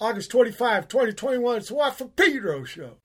August 25, 2021. It's Watt from Pedro show.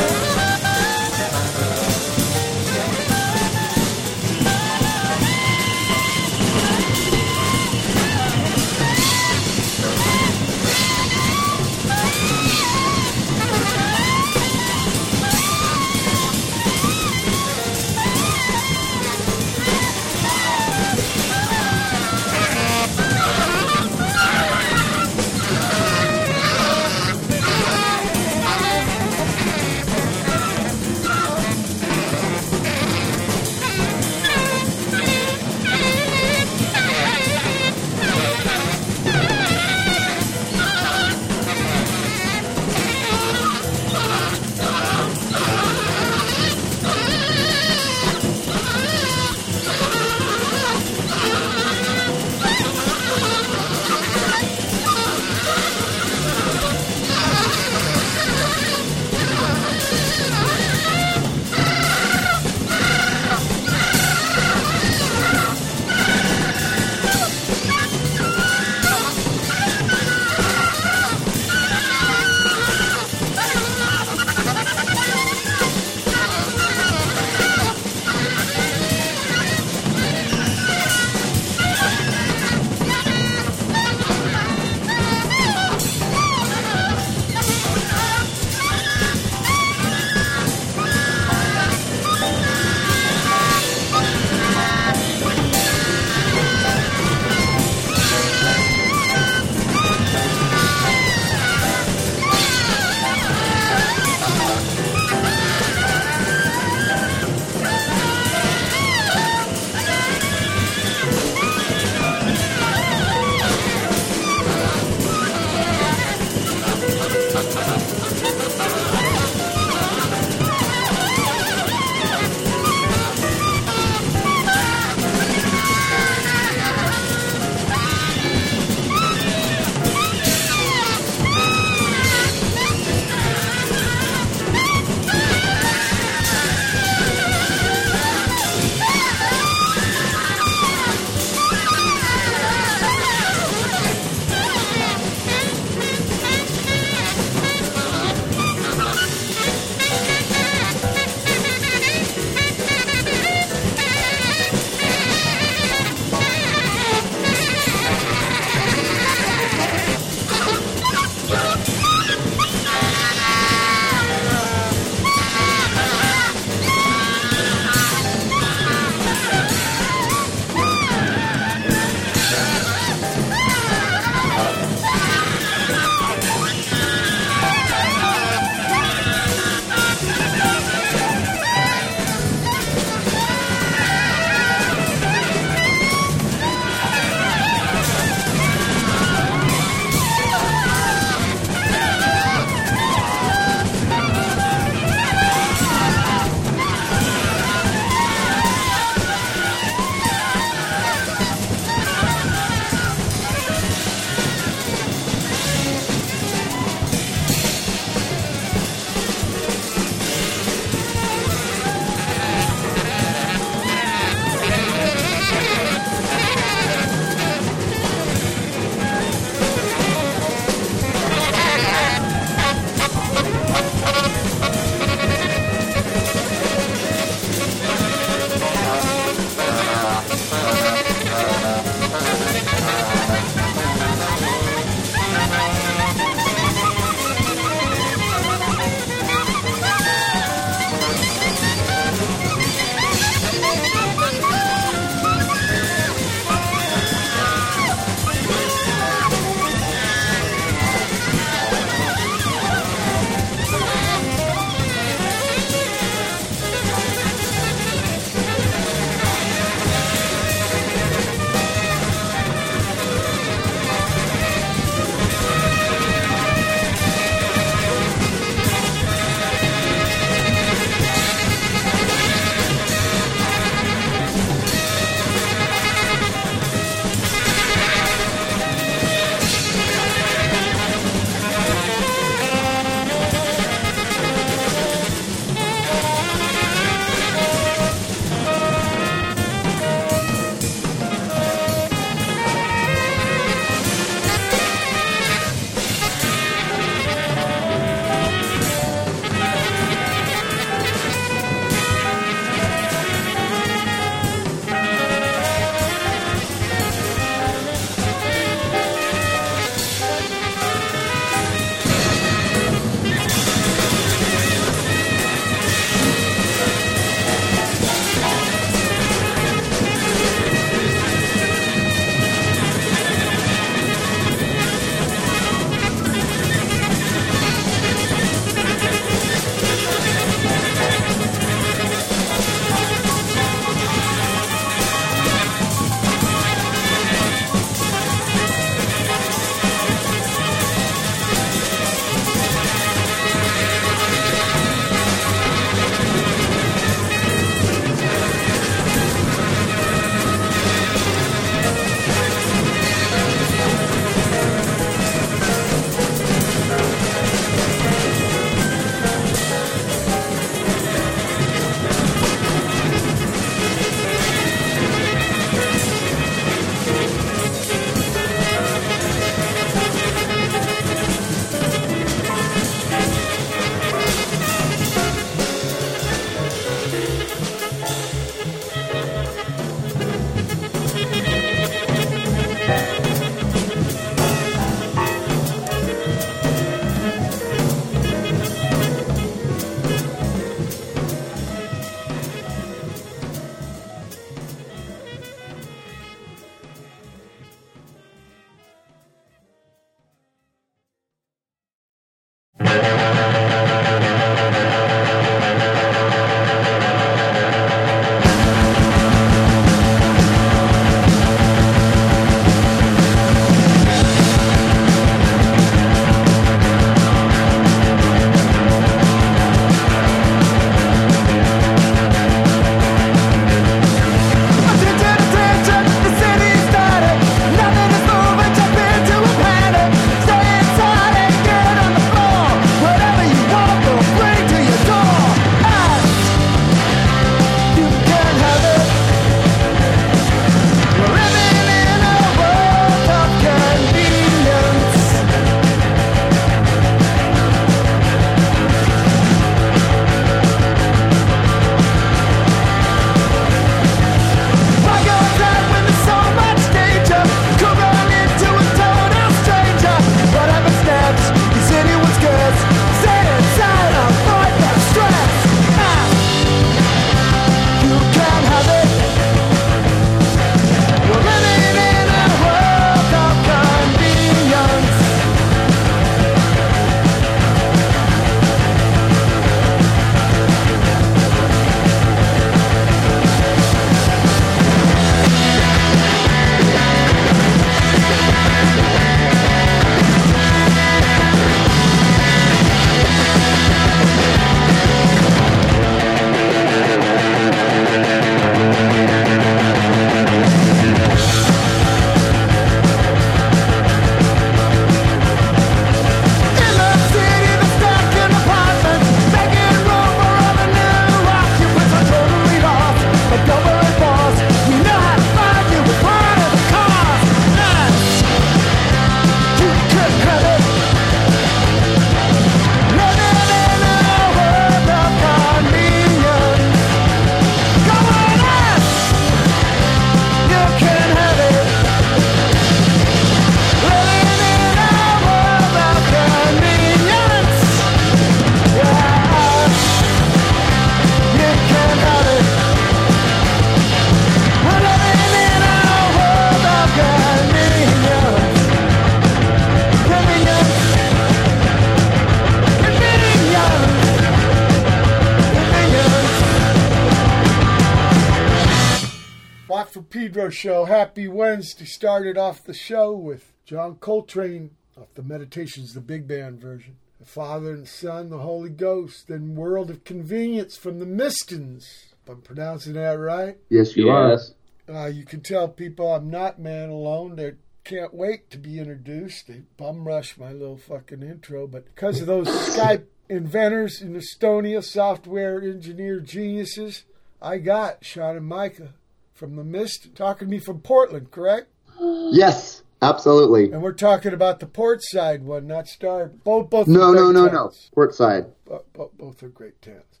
Wednesday. Started off the show with John Coltrane off the Meditations, the big band version. The Father and Son, the Holy Ghost, then World of Convenience from the Mistons. If I'm pronouncing that right. Yes, you Yes. Uh, you can tell people I'm not man alone. They can't wait to be introduced. They bum rush my little fucking intro, but because of those Skype inventors in Estonia, software engineer geniuses, I got Sean and Micah from the Mist talking to me from Portland, correct? Yes, absolutely. And we're talking about the port side one, not Star. Both, both. No, no, no, no. towns. Port side. Bo- bo- both are great towns.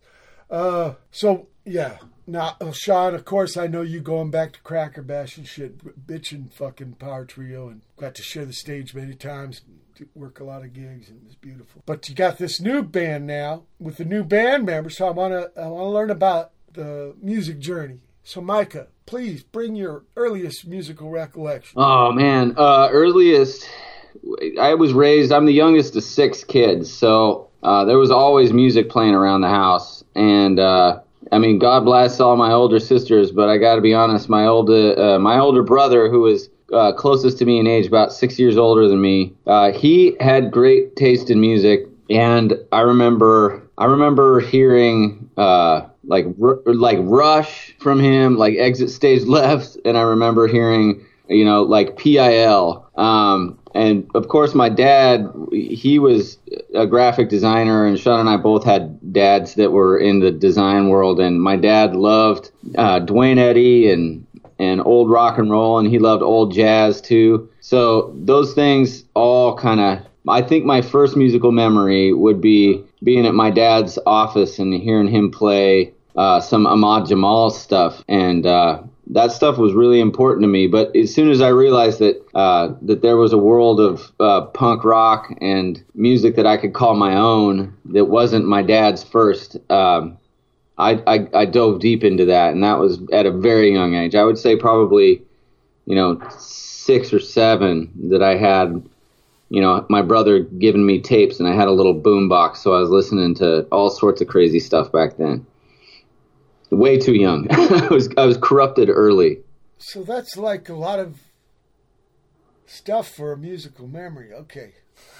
Uh, so yeah. Now, uh, Sean, of course, I know you going back to Crackerbash and shit, bitching fucking Power Trio, and got to share the stage many times, work a lot of gigs, and it was beautiful. But you got this new band now with the new band members, so I wanna I wanna learn about the music journey. So, Micah, please bring your earliest musical recollection. Oh man, uh, earliest. I was raised. I'm the youngest of six kids, so uh, there was always music playing around the house. And uh, I mean, God bless all my older sisters, but I got to be honest. My older, uh, my older brother, who was uh, closest to me in age, about six years older than me, uh, he had great taste in music. And I remember, I remember hearing uh, like R- like Rush from him, like Exit Stage Left, and I remember hearing you know like PIL. Um, and of course, my dad, he was a graphic designer, and Sean and I both had dads that were in the design world. And my dad loved uh, Duane Eddy and and old rock and roll, and he loved old jazz too. So those things all kind of. I think my first musical memory would be being at my dad's office and hearing him play uh, some Ahmad Jamal stuff, and uh, that stuff was really important to me. But as soon as I realized that uh, that there was a world of uh, punk rock and music that I could call my own, that wasn't my dad's first. Um, I, I, I dove deep into that, and that was at a very young age. I would say probably, you know, six or seven that I had, you know, my brother giving me tapes, and I had a little boom box, so I was listening to all sorts of crazy stuff back then. Way too young. I was I was corrupted early. So that's like a lot of stuff for a musical memory. Okay.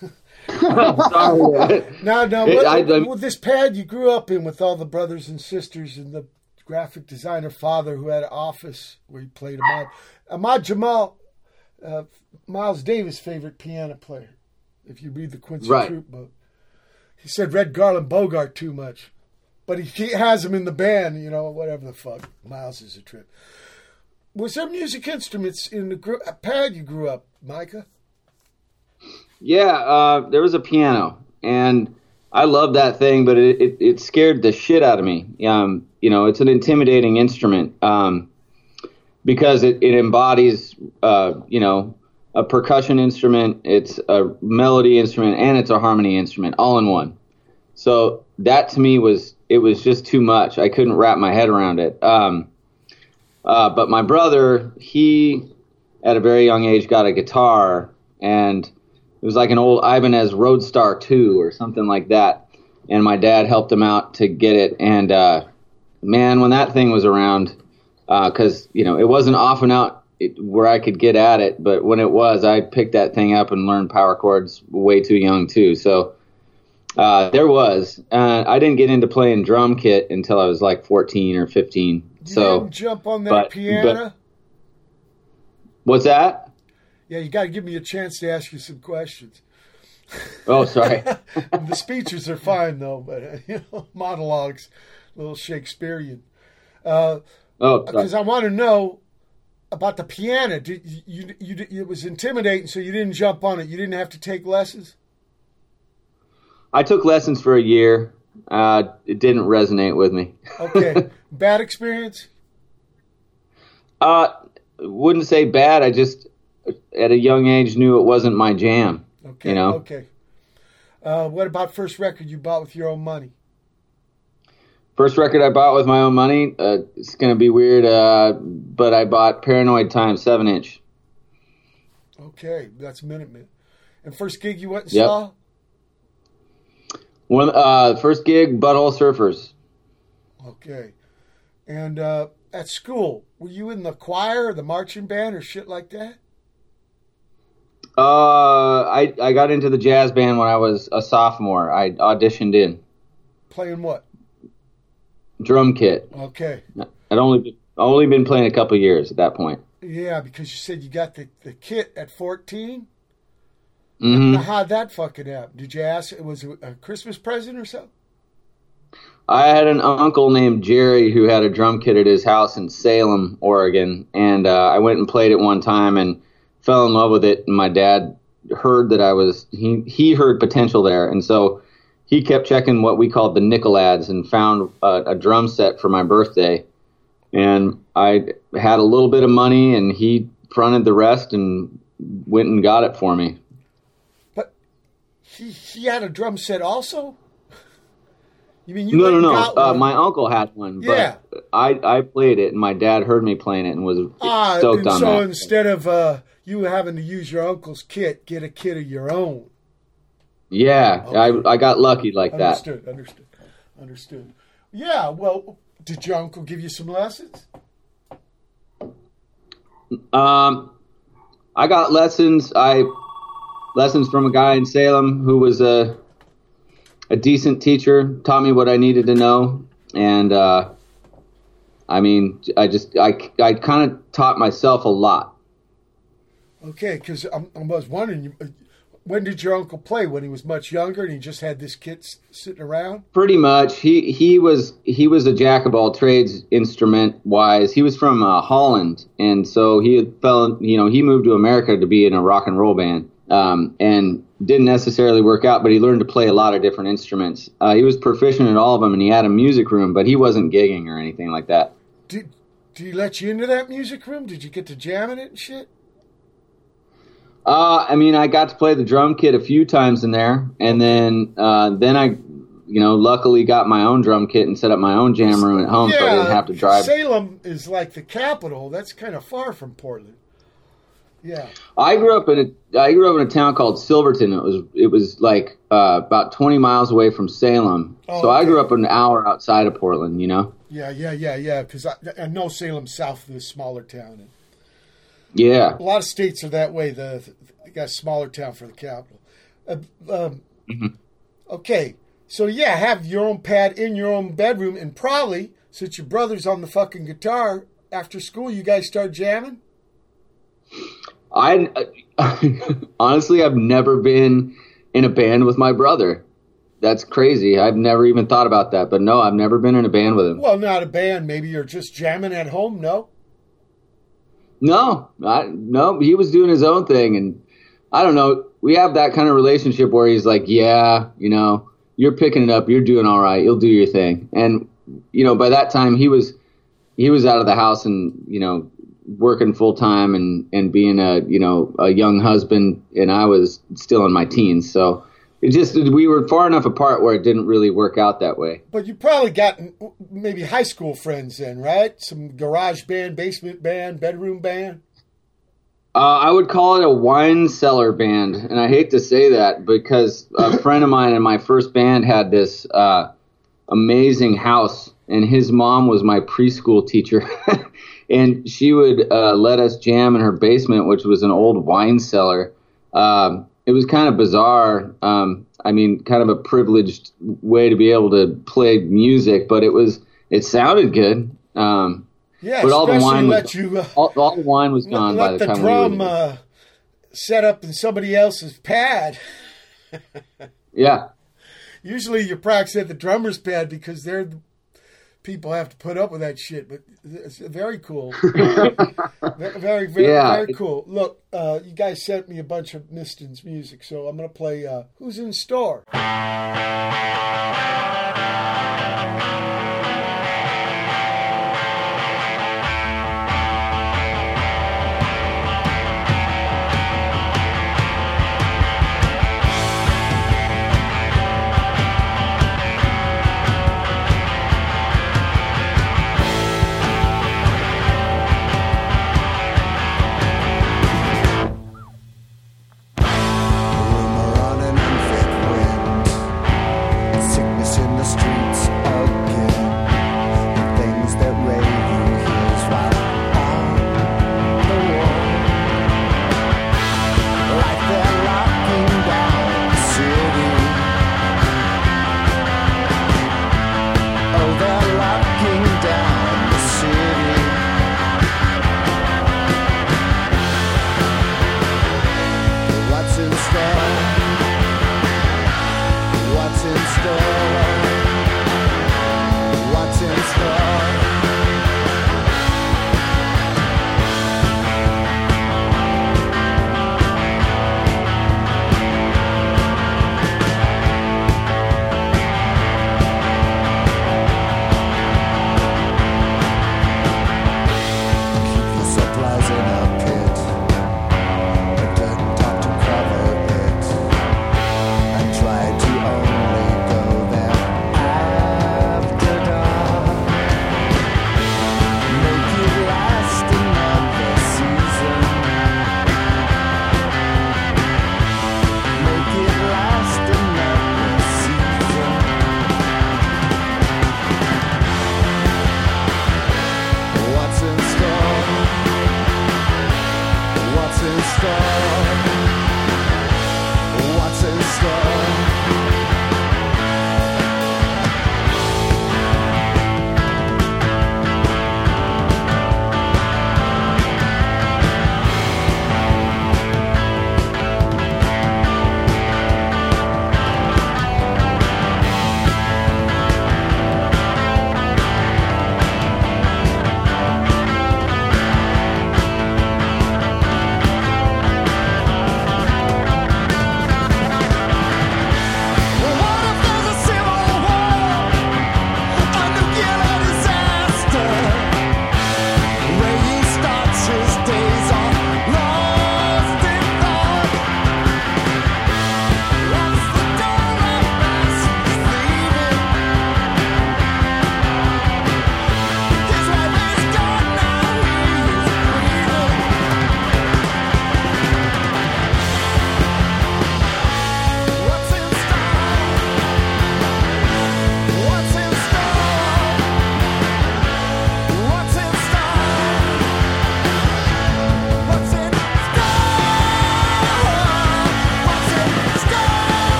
Sorry. Now, now, It- what, I- I'm- with this pad you grew up in with all the brothers and sisters and the graphic designer father who had an office where he played Ahmad. Ahmad Jamal, uh, Miles Davis' favorite piano player. If you read the Quincy Right. Troupe book, he said Red Garland Bogart too much, but he, has him in the band. You know, whatever the fuck. Miles is a trip. Was there music instruments in the gr- pad you grew up, Micah? Yeah, uh, there was a piano, and I loved that thing, but it, it, it scared the shit out of me. Um, you know, it's an intimidating instrument um, because it, it embodies, uh, you know, a percussion instrument, it's a melody instrument, and it's a harmony instrument all in one. So that to me was it was just too much. I couldn't wrap my head around it. Um, uh, but my brother, he at a very young age got a guitar, and it was like an old Ibanez Roadstar 2 or something like that. And my dad helped him out to get it. And uh, man, when that thing was around, because you know it wasn't often out where I could get at it, but when it was, I picked that thing up and learned power chords way too young too. So uh, there was. Uh, I didn't get into playing drum kit until I was like 14 or 15. You so didn't jump on that but- piano. what's that? yeah, you got to give me a chance to ask you some questions. Oh, sorry. the speeches are fine though, but you know, monologues, a little Shakespearean. Uh, oh. Because I want to know about the piano. Did you, you, you? It was intimidating, so you didn't jump on it. You didn't have to take lessons. I took lessons for a year. Uh, it didn't resonate with me. Okay, bad experience. Uh, wouldn't say bad. I just, at a young age, knew it wasn't my jam. Okay, You know? Okay. Uh, what about first record you bought with your own money? First record I bought with my own money. Uh, it's gonna be weird, uh, but I bought Paranoid Times seven inch. Okay, that's Minutemen. And first gig you went and Yep. saw? One uh, first gig, Butthole Surfers. Okay. And uh, at school, were you in the choir, or the marching band, or shit like that? Uh, I I got into the jazz band when I was a sophomore. I auditioned in Playing what? drum kit. Okay. I'd only been, only been playing a couple years at that point. Yeah, because you said you got the, the kit at 14. Hmm Now, how'd that fucking happen? Did you ask? Was it a Christmas present or something? I had an uncle named Jerry who had a drum kit at his house in Salem, Oregon, and uh, I went and played it one time and fell in love with it. And my dad heard that I was he he heard potential there, and so he kept checking what we called the nickel ads and found a, a drum set for my birthday. And I had a little bit of money, and he fronted the rest and went and got it for me. He he had a drum set also. You mean you No, no, no. Uh, my uncle had one, Yeah. but I I played it, and my dad heard me playing it and was Ah, stoked and on so that. instead of uh, you having to use your uncle's kit, get a kit of your own. Yeah, Okay. I I got lucky like that. Understood. Understood. Understood. Yeah. Well, did your uncle give you some lessons? Um, I got lessons. I lessons from a guy in Salem who was a a decent teacher. Taught me what I needed to know, and uh, I mean, I just I I kind of taught myself a lot. Okay, because I was wondering, uh, when did your uncle play? When he was much younger, and he just had this kit sitting around. Pretty much, he he was he was a jack of all trades, instrument wise. He was from uh, Holland, and so he had fell. You know, he moved to America to be in a rock and roll band, um, and didn't necessarily work out. But he learned to play a lot of different instruments. Uh, he was proficient at all of them, and he had a music room, but he wasn't gigging or anything like that. Did did he let you into that music room? Did you get to jam in it and shit? Uh, I mean, I got to play the drum kit a few times in there, and then uh, then I, you know, luckily got my own drum kit and set up my own jam room at home, so I didn't have to drive. Salem is like the capital. That's kind of far from Portland. Yeah. I grew up in a I grew up in a town called Silverton. It was it was like uh, about 20 miles away from Salem. Oh, so I grew up an hour outside of Portland. You know. Yeah, yeah, yeah, yeah. Because I, I know Salem south of this smaller town, and Yeah. a lot of states are that way. The they got a smaller town for the capital. Uh, um, Okay, so yeah, have your own pad in your own bedroom, and probably since your brother's on the fucking guitar after school, you guys start jamming. I honestly I've never been in a band with my brother. That's crazy. I've never even thought about that. But no, I've never been in a band with him. Well, not a band. Maybe you're just jamming at home. No. No, I, no, he was doing his own thing, and I don't know. We have that kind of relationship where he's like, "Yeah, you know, you're picking it up, you're doing all right, you'll do your thing." And you know, by that time, he was he was out of the house and you know working full time and and being a you know a young husband, and I was still in my teens, so it just we were far enough apart where it didn't really work out that way. But you probably got maybe high school friends then, right? Some garage band, basement band, bedroom band. Uh, I would call it a wine cellar band, and I hate to say that because a friend of mine in my first band had this uh, amazing house, and his mom was my preschool teacher, and she would uh, let us jam in her basement, which was an old wine cellar. Um, it was kind of bizarre. Um, I mean, kind of a privileged way to be able to play music, but it was it sounded good. Um, Yeah, But all the wine was- let you uh, all, all the wine was gone by the the time drum we were. uh, set up in somebody else's pad. yeah. Usually you practice at the drummer's pad because they're the people have to put up with that shit. But it's very cool. very, very, very, Yeah. very cool. Look, uh, you guys sent me a bunch of Miston's music, so I'm going to play uh, Who's in Store.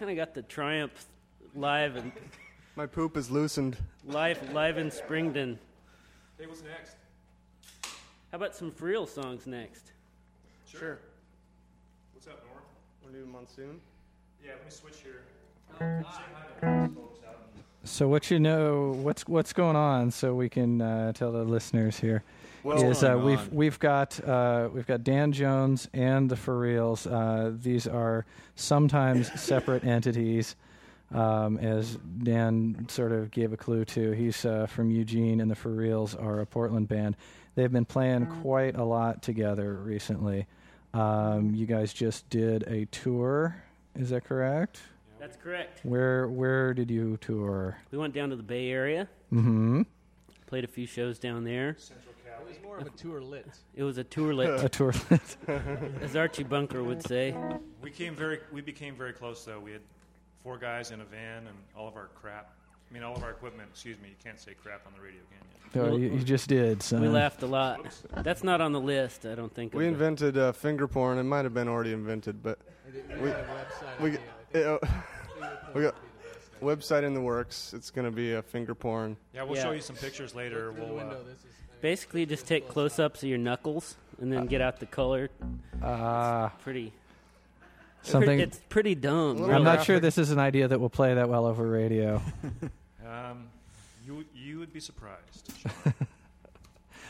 Kind of got the Triumph live and My poop is loosened. live live in Springdon. Hey, what's next? How about some real songs next? Sure. What's up, Norm? We'll do monsoon. Yeah, let me switch here. Say hi to those folks out in So what you know, what's what's going on, so we can uh, tell the listeners here What's is uh, going we've on? we've got uh, we've got Dan Jones and the Forreals. Uh, these are sometimes separate entities, um, as Dan sort of gave a clue to. He's uh, from Eugene, and the Forreals are a Portland band. They've been playing quite a lot together recently. Um, you guys just did a tour, is that correct? That's correct. Where where did you tour? We went down to the Bay Area, Mm-hmm. played a few shows down there. Central It Cali. was more of a tour lit. It was a tourlet, A tour. as Archie Bunker would say. We came very, we became very close though. We had four guys in a van and all of our crap. I mean, all of our equipment. Excuse me, you can't say crap on the radio, can you? oh, you, you just did. Son. We laughed a lot. That's not on the list, I don't think. We invented uh, finger porn. It might have been already invented, but We, We- got a website. we, uh, we got website in the works. It's going to be a finger porn. Yeah, we'll Yeah. show you some pictures later. Look through the We'll, uh. This is Basically, just take close-ups of your knuckles and then get out the color. Ah, Pretty. something. It's pretty dumb. little I'm really. not sure this is an idea that will play that well over radio. um, you, you would be surprised.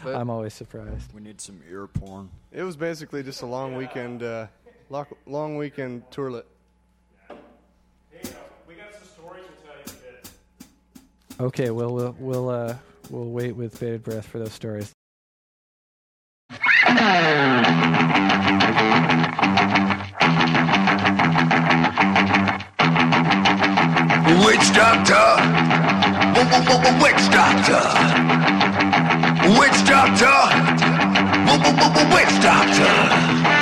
But I'm always surprised. we need some ear porn. It was basically just a long weekend, uh, lo- long weekend tourlet. Hey, uh, we got some stories to tell you in. Okay, well we'll we'll uh, We'll wait with bated breath for those stories. Witch Doctor! Witch Doctor! Witch Doctor! Witch Doctor!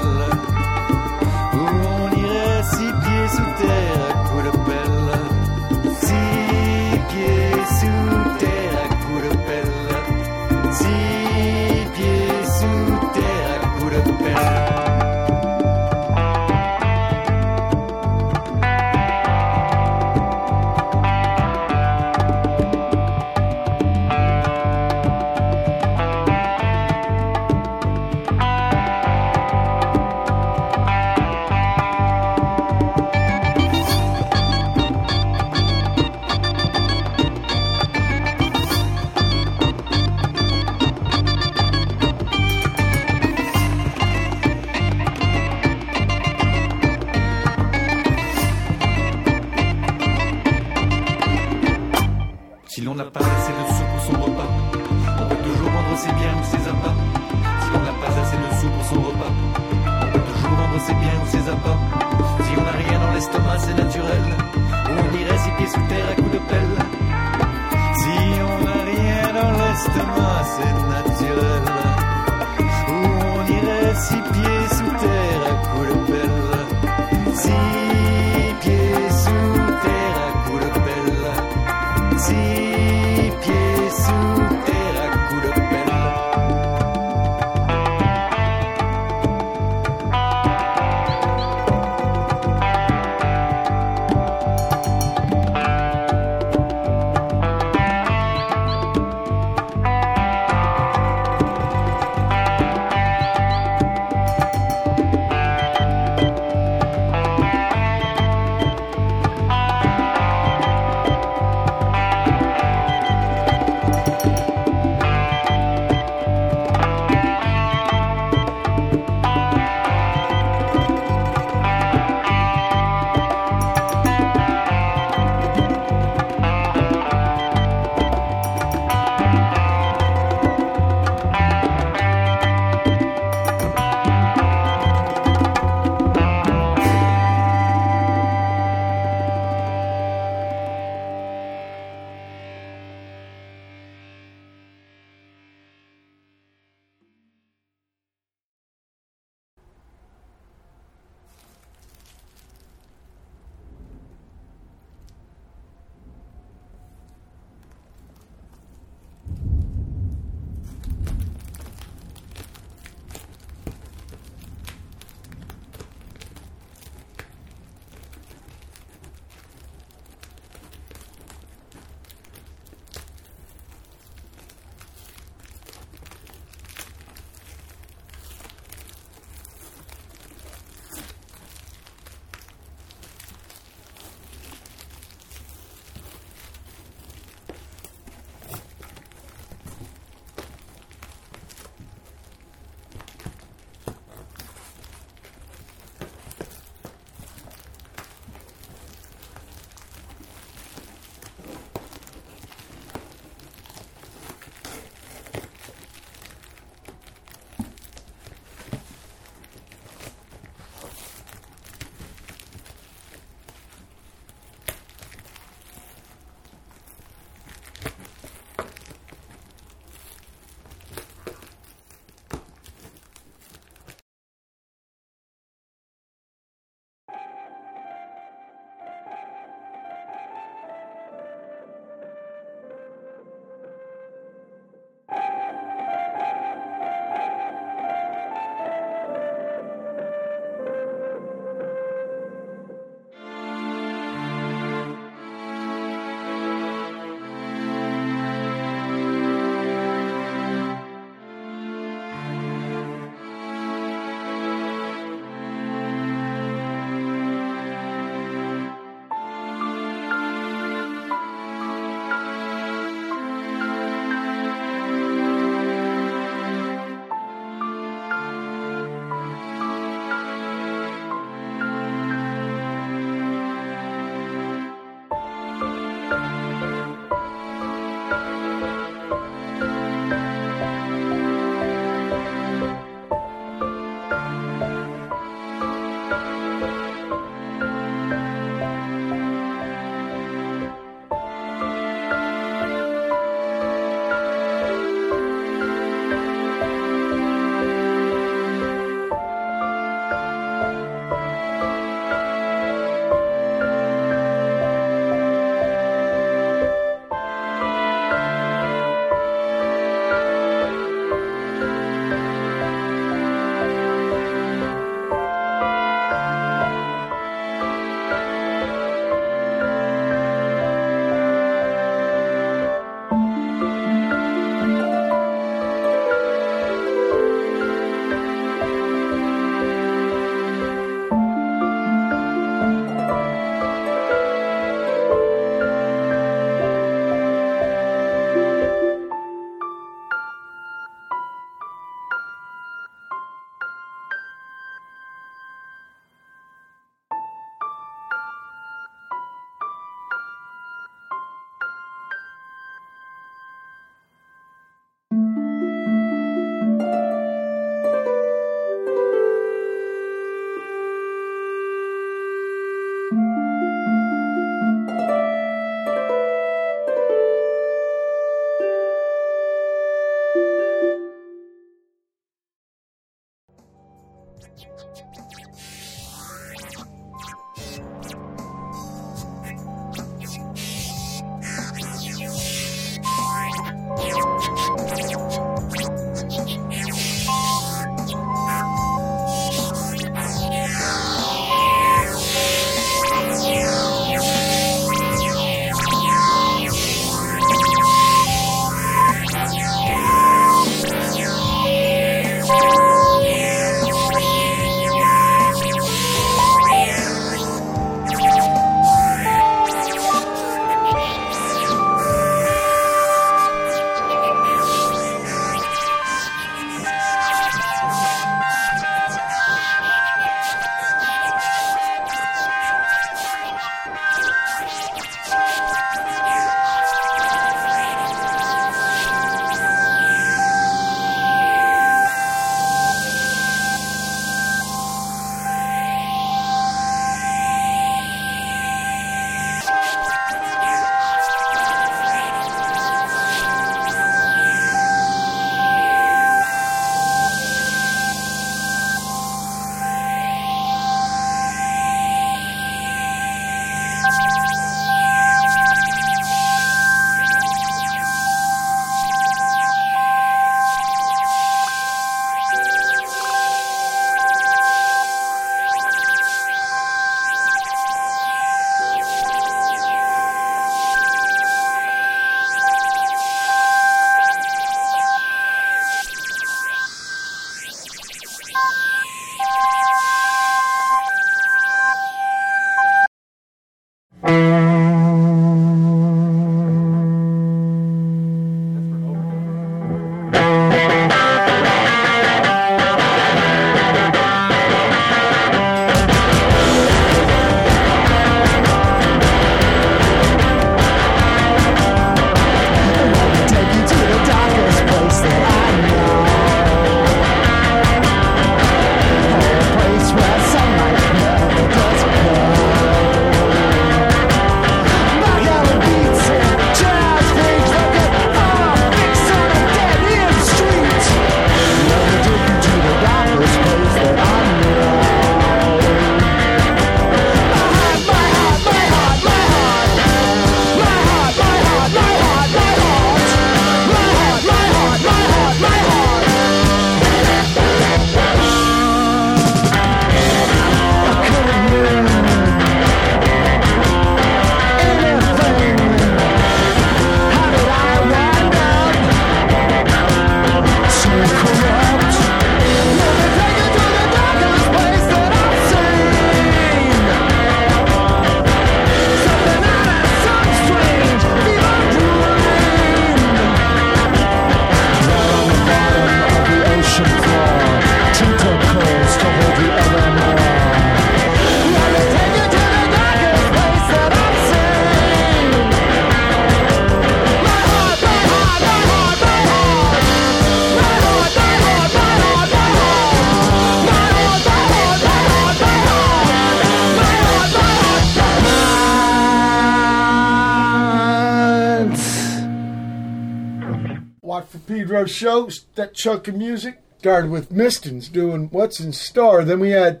Show. That chunk of music started with Mistons doing "What's in Store." Then we had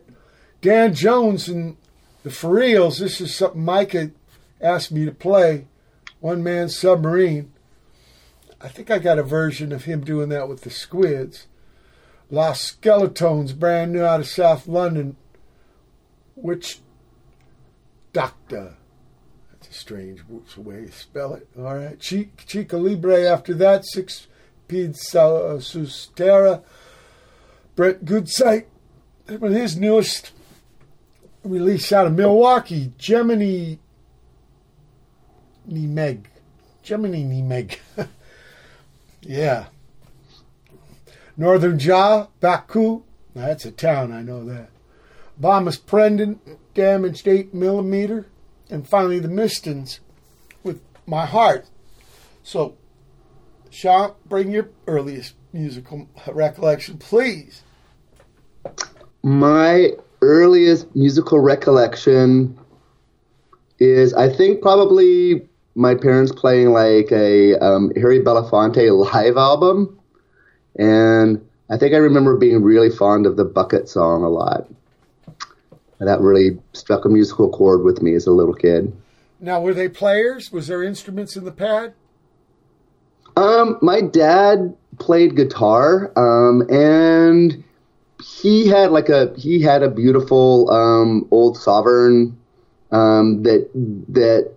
Dan Jones and the Forreals. This is something Micah asked me to play. One Man Submarine. I think I got a version of him doing that with the Squids. Los Skeletones, brand new out of South London. Which Doctor? That's a strange way to spell it. All right. Chi- Chicha Libre after that. Six Pid uh, Sustera. Brent Gutzeit. With his newest release out of Milwaukee, Gemini Nemeg. Geminiinimeg. yeah. Northern Jaw, Baku. That's a town, I know that. Bomis Prendin, damaged 8 millimeter. And finally, the Mistons with My Heart. So, Sean, bring your earliest musical recollection, please. My earliest musical recollection is, I think, probably my parents playing like a um, Harry Belafonte live album, and I think I remember being really fond of the Bucket song a lot. That really struck a musical chord with me as a little kid. Now, were they players? Was there instruments in the pad? Um, my dad played guitar, um, and he had like a he had a beautiful um, old sovereign um, that that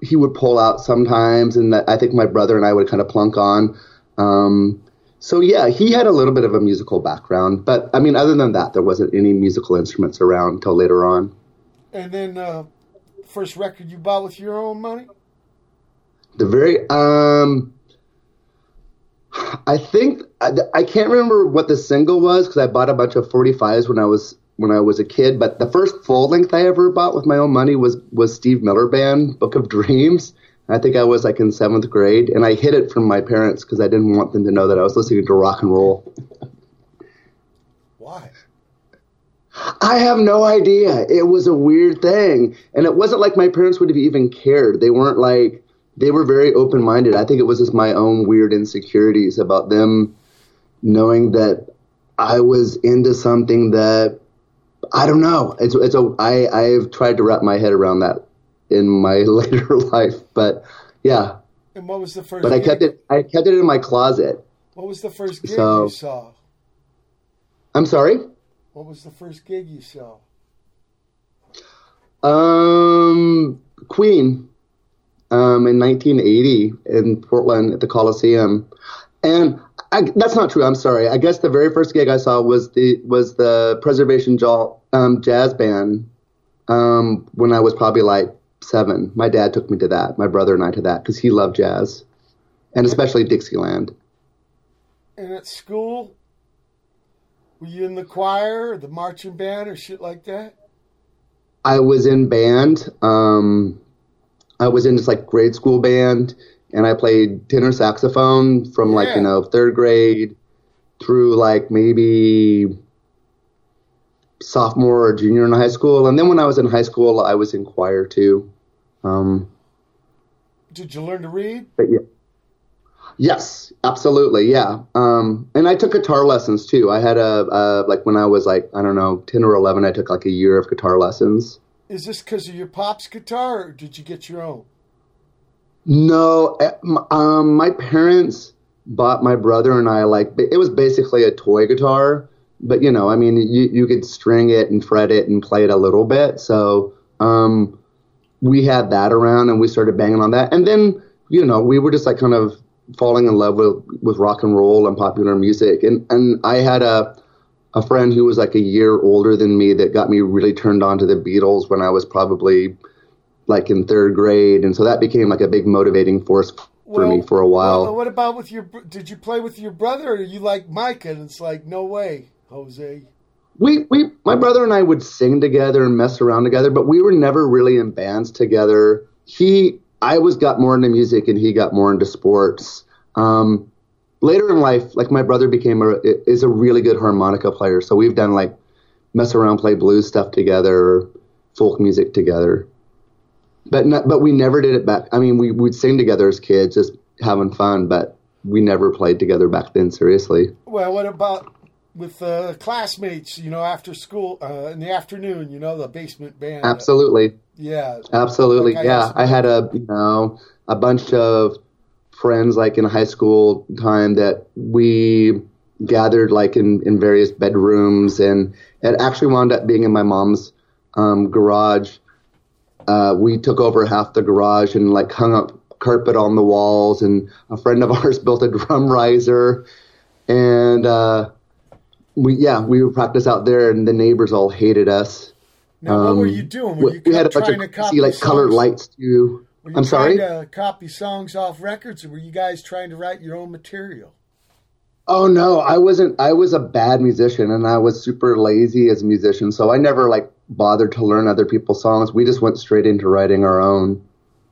he would pull out sometimes, and that I think my brother and I would kind of plunk on. Um, so yeah, he had a little bit of a musical background, but I mean, other than that, there wasn't any musical instruments around until later on. And then, uh, first record you bought with your own money? The very um, I think I, I can't remember what the single was because I bought a bunch of 45s when I was when I was a kid. But the first full length I ever bought with my own money was was Steve Miller Band, Book of Dreams. I think I was like in seventh grade, and I hid it from my parents because I didn't want them to know that I was listening to rock and roll. Why? I have no idea. It was a weird thing, and it wasn't like my parents would have even cared. They weren't like they were very open minded. I think it was just my own weird insecurities about them knowing that I was into something that I don't know. It's it's a I I've tried to wrap my head around that in my later life, but yeah. And what was the first? But I kept it I kept it in my closet. What was the first gig So- you saw? I'm sorry. What was the first gig you saw? Um, Queen, um, in 1980 in Portland at the Coliseum, and I, that's not true. I'm sorry. I guess the very first gig I saw was the was the Preservation Jaw, um, Jazz Band um, when I was probably like seven. My dad took me to that. My brother and I to that because he loved jazz, and especially Dixieland. And at school, were you in the choir, or the marching band, or shit like that? I was in band. Um, I was in this like grade school band, and I played tenor saxophone from like Yeah. you know third grade through like maybe sophomore or junior in high school, and then when I was in high school, I was in choir too. Um, Did you learn to read? but yeah. Yes, absolutely, yeah. Um, and I took guitar lessons too. I had a, a like when I was like I don't know ten or eleven, I took like a year of guitar lessons. Is this because of your pop's guitar, or did you get your own? No, eh, um, my parents bought my brother and I like it was basically a toy guitar, but you know, I mean, you you could string it and fret it and play it a little bit. So um, we had that around and we started banging on that, and then you know, we were just like kind of falling in love with with rock and roll and popular music, and and I had a a friend who was like a year older than me that got me really turned on to the Beatles when I was probably like in third grade, and so that became like a big motivating force for me for a while. Well, what about with your? Did you play with your brother, or you like Micah? And it's like, no way, Jose. we we my brother and I would sing together and mess around together, but we were never really in bands together. He I was got more into music and he got more into sports. Um, later in life, like my brother became a is a really good harmonica player, so we've done like mess around, play blues stuff together, folk music together. But not, but we never did it back. I mean, we would sing together as kids, just having fun. But we never played together back then. Seriously. Well, what about with uh, classmates? You know, after school uh, in the afternoon. You know, the basement band. Absolutely. Yeah. Absolutely, Like I yeah. I had a you know a bunch of friends like in high school time that we gathered like in in various bedrooms, and it actually wound up being in my mom's um, garage. Uh, we took over half the garage and like hung up carpet on the walls, and a friend of ours built a drum riser, and uh, we yeah we would practice out there, and the neighbors all hated us. Now, what were Um, you doing? Were we, you we had a bunch of crazy, like colored lights too. Were you I'm sorry. trying to copy songs off records, or were you guys trying to write your own material? Oh no, I wasn't. I was a bad musician, and I was super lazy as a musician. So I never like bothered to learn other people's songs. We just went straight into writing our own.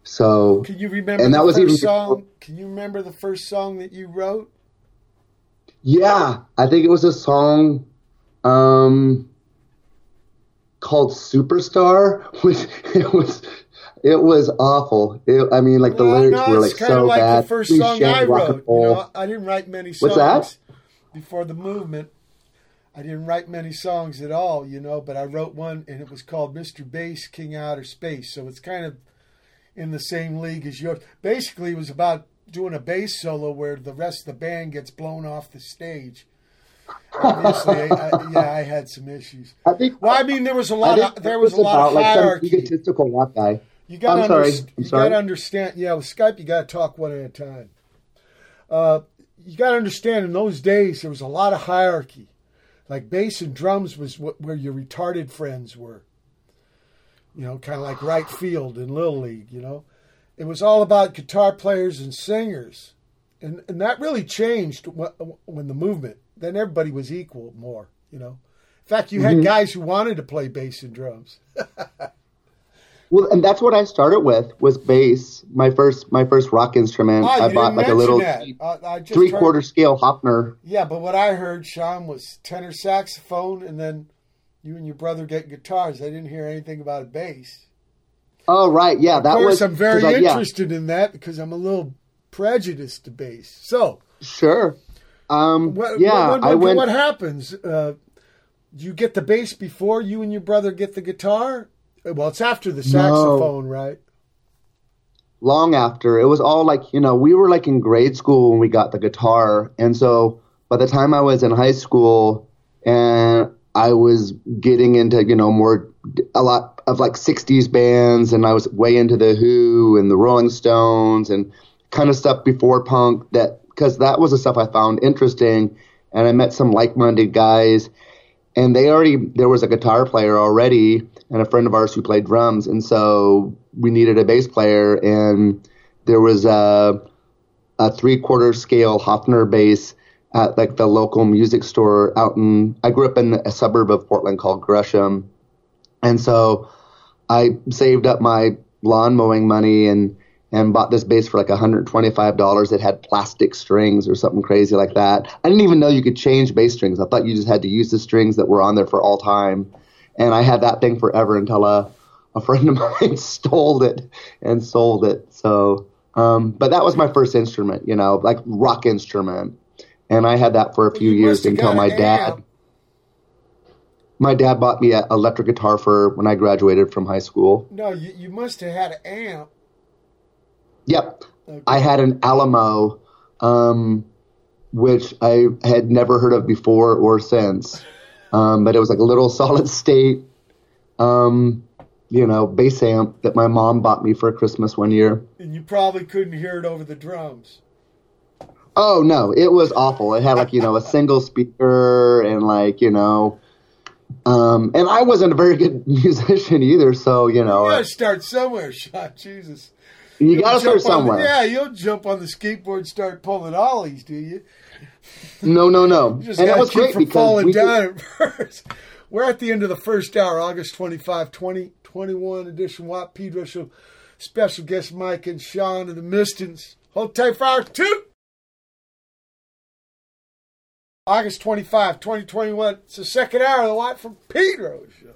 So Can you remember And that the was first even song? Can you remember the first song that you wrote? yeah, I think it was a song um, called "Superstar," which it was. It was awful. It, I mean, like the Well, lyrics no, were it's like kind so of like bad. the first Please song I wrote. You know, I didn't write many songs What's that? before the movement. I didn't write many songs at all, you know, but I wrote one and it was called Mr. Bass King Outer Space. So it's kind of in the same league as yours. Basically, it was about doing a bass solo where the rest of the band gets blown off the stage. Obviously, I, I, yeah, I had some issues. I think. Well, I mean, there was a lot of there was a lot of like some egotistical rock guy. You got to I'm sorry. understand. I'm You got to understand. Yeah, with Skype, you got to talk one at a time. Uh, you got to understand. In those days, there was a lot of hierarchy. Like bass and drums was what, where your retarded friends were. You know, kind of like right field in little league. You know, it was all about guitar players and singers, and and that really changed wh- when the movement. Then everybody was equal more. You know, in fact, you had Mhm. guys who wanted to play bass and drums. Well, and that's what I started with was bass. My first my first rock instrument. Ah, I bought like a little. Uh, three heard- quarter scale Hofner. Yeah, but what I heard, Sean, was tenor saxophone, and then you and your brother get guitars. I didn't hear anything about a bass. Oh right, yeah, of that course, was. I'm very I- yeah, interested in that because I'm a little prejudiced to bass. So, sure. Um, what, yeah, what, what, I went. what happens? Uh, you get the bass before you and your brother get the guitar? Well, it's after the No. saxophone, right? long after. It was all like you know we were like in grade school when we got the guitar. And so by the time i was in high school and i was getting into you know more a lot of like 60s bands and i was way into the who and the rolling stones and kind of stuff before punk that because that was the stuff i found interesting. And i met some like-minded guys. And they already there was a guitar player already and a friend of ours who played drums and so we needed a bass player and there was a a three quarter scale Hofner bass at like the local music store out in I grew up in a suburb of Portland called Gresham and so I saved up my lawn mowing money and and bought this bass for like $125 it had plastic strings or something crazy like that. I didn't even know you could change bass strings. I thought you just had to use the strings that were on there for all time and i had that thing forever until a, a friend of mine stole it and sold it so um, but that was my first instrument you know like rock instrument and i had that for a few you years until my dad my dad bought me an electric guitar for when i graduated from high school No, you, you must have had an amp. Yep. Okay. I had an Alamo, um, which I had never heard of before or since. Um, but it was like a little solid state, um, you know, bass amp that my mom bought me for Christmas one year. And you probably couldn't hear it over the drums. Oh no, it was awful. It had like, you know, a single speaker and like, you know, um, and I wasn't a very good musician either. So, you know, You gotta start somewhere, shot Jesus. you You'll gotta start on the- somewhere. yeah, you'll jump on the skateboard and start pulling ollies, do you? No, no, no. Just And gotta was keep great from because falling we down at first. We're at the end of the first hour, August 25, 2021 edition Watt Pedro Show. Special guest Mike and Sean of the Mistons. Hold tight for hour two. August 25, 2021. It's the second hour of the Watt from Pedro Show.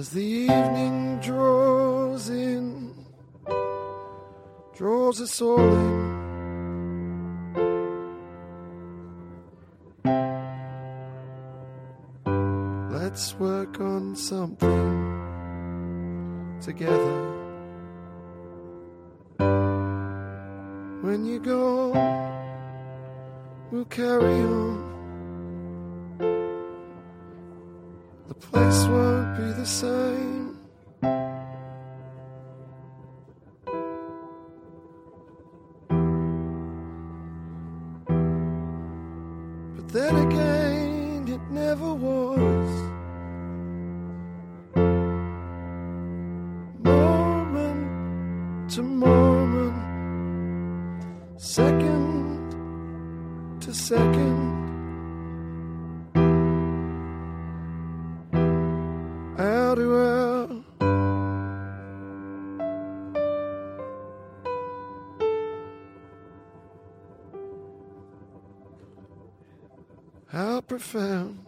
As the evening draws in, draws us all in. Let's work on something together. When you go, we'll carry on. The same. How uh, profound.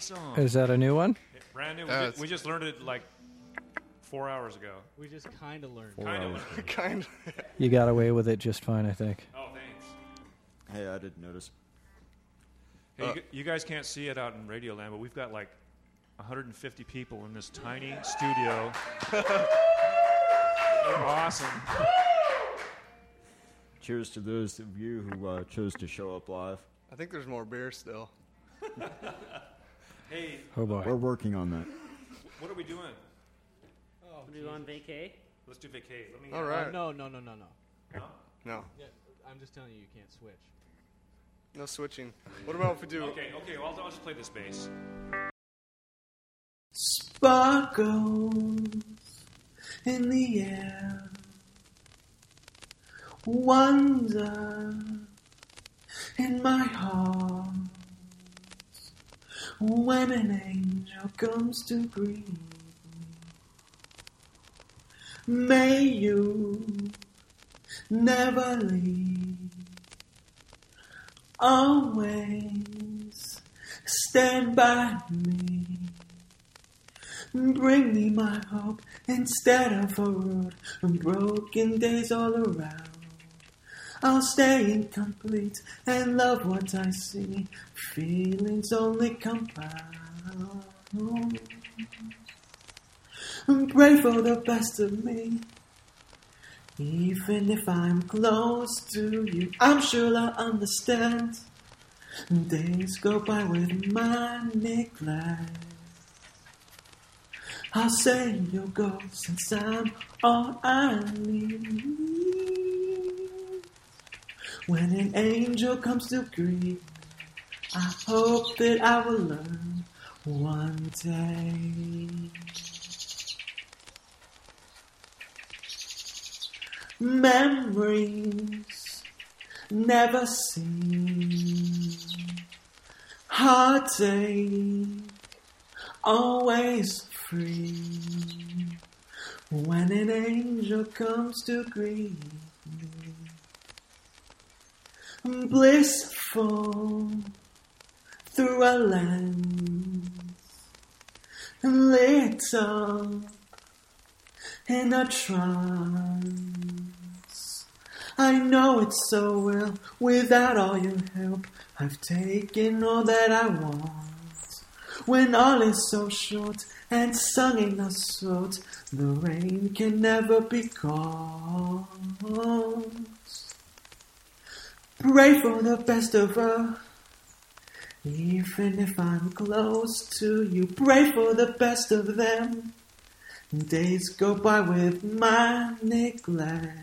Song. Is that a new one? Yeah, Brand new. We, Yeah, ju- it's- we just learned it like four hours ago. We just kind of learned. Kind of. kind You got away with it just fine, I think. Oh, thanks. Hey, I didn't notice. Hey, Uh, you, gu- you guys can't see it out in Radio Land, but we've got like 150 people in this tiny studio. They're awesome. Cheers to those of you who uh, chose to show up live. I think there's more beer still. Hey, Oh boy. We're working on that. what are we doing? Oh, We on vacay? Let's do vacay. Let me. All Uh, no, no, no, no, no. No? No, Yeah, I'm just telling you, you can't switch. no switching. What about if we do? Okay, okay. Well, I'll, I'll just play this bass. sparkles in the air. Wonder in my heart when an angel comes to greet me. May you never leave. Always stand by me. Bring me my hope instead of a road and broken days all around. I'll stay incomplete and love what I see. Feelings only compound. And pray for the best of me. Even if I'm close to you, I'm sure I'll understand. Days go by with my neglect. I'll say you'll go since I'm all I need. When an angel comes to greet I hope that I will learn one day. Memories never seen. Heartache always free. When an angel comes to greet blissful through a lens, lit up in a trance. I know it so well. Without all your help, I've taken all that I want. When all is so short and sung in a sort, the rain can never be caught. Pray for the best of her. Even if I'm close to you, pray for the best of them. Days go by with my neglect.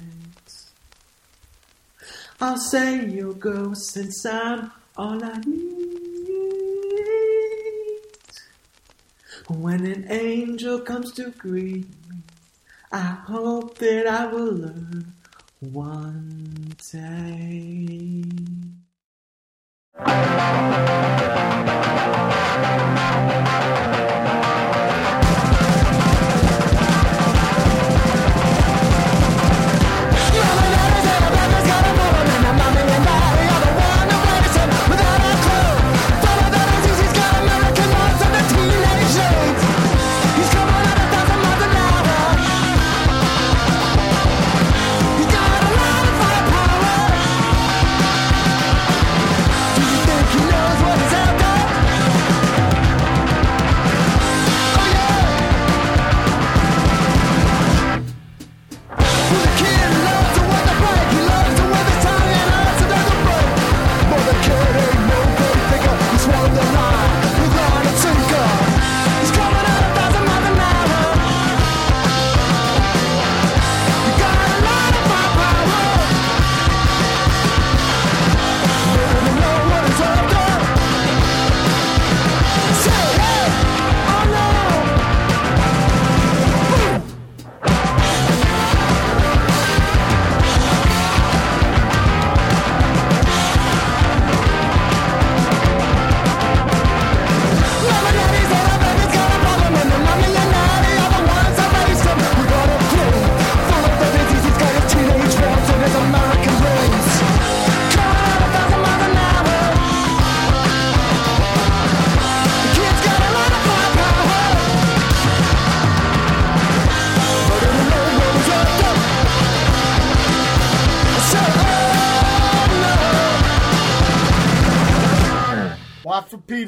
I'll say you'll go since I'm all I need. When an angel comes to greet me, I hope that I will learn one day.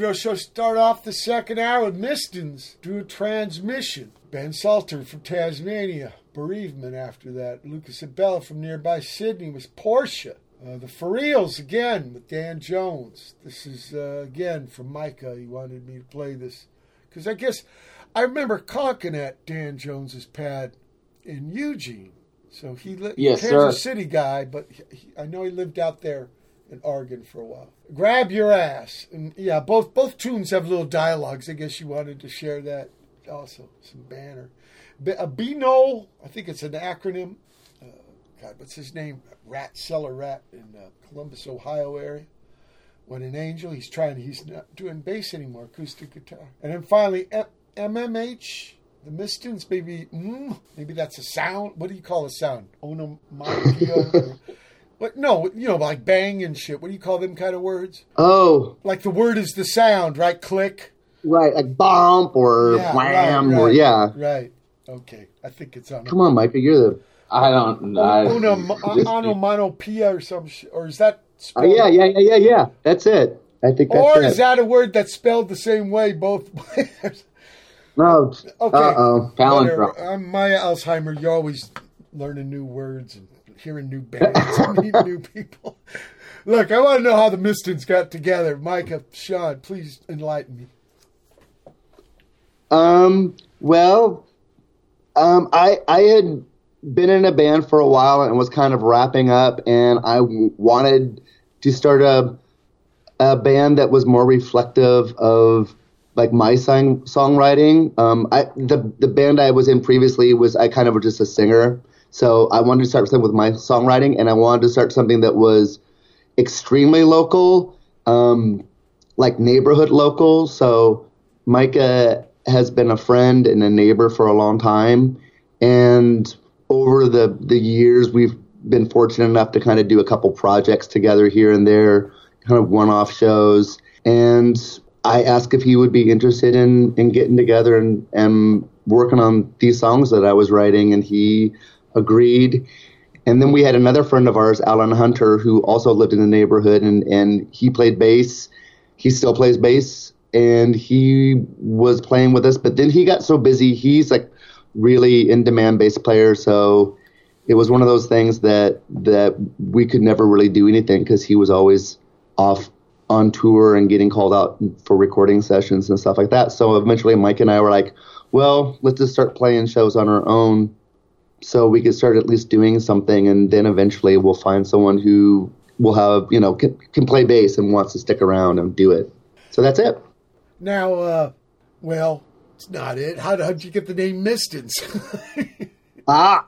Pedro show start off the second hour with Mistons through transmission. Ben Salter from Tasmania, bereavement after that. Lucas Abela from nearby Sydney was Porsche. Uh, the Forreals again with Dan Jones. This is uh, again from Micah. He wanted me to play this because I guess I remember conking at Dan Jones's pad in Eugene. So he lived Yes, Kansas sir. City guy, but he, he- I know he lived out there in Oregon for a while. Grab your ass, and yeah, both both tunes have little dialogues. I guess you wanted to share that also. Some banner. B- a Bino, I think it's an acronym. Uh, God, what's his name? Rat Cellar Rat in uh, Columbus, Ohio area. What an angel! He's trying. He's not doing bass anymore. Acoustic guitar. And then finally, M- MMH. The Mistons, maybe, mm, maybe that's a sound. What do you call a sound? Onomatopoeia? what? No, you know, like bang and shit. What do you call them kind of words? Oh, Like the word is the sound, right? Click. right, like bump or Yeah, wham right, or yeah. Right. Okay. I think it's on. Come on, Micah, you're the. I don't. Just- onomatopoeia or some shit. Or is that? Oh, yeah, yeah, yeah, yeah, yeah. That's it. I think that's Or it. is that a word that's spelled the same way both ways? no. Okay. Uh oh. Whatever. I'm Maya Alzheimer. You're always learning new words and hearing new bands and meeting new people. Look, I want to know how the Mistons got together. Micah, Sean, please enlighten me. Um. Well, um, I I had been in a band for a while and was kind of wrapping up, and I wanted to start a a band that was more reflective of like my song songwriting. Um, I the the band I was in previously was I kind of was just a singer, so I wanted to start something with my songwriting, and I wanted to start something that was extremely local, um, like neighborhood local. So Micah has been a friend and a neighbor for a long time, and over the the years we've been fortunate enough to kind of do a couple projects together here and there, kind of one off shows. And I asked if he would be interested in in getting together and and working on these songs that I was writing, and he agreed. And then we had another friend of ours, Alan Hunter, who also lived in the neighborhood, and, and he played bass. He still plays bass, and he was playing with us. But then he got so busy. He's like really in demand bass player, so it was one of those things that that we could never really do anything because he was always off on tour and getting called out for recording sessions and stuff like that. So eventually, Mike and I were like, "Well, let's just start playing shows on our own." So we could start at least doing something and then eventually we'll find someone who will have you know can, can play bass and wants to stick around and do it so that's it Now, uh, well, it's not it. How how'd you get the name Mistons? ah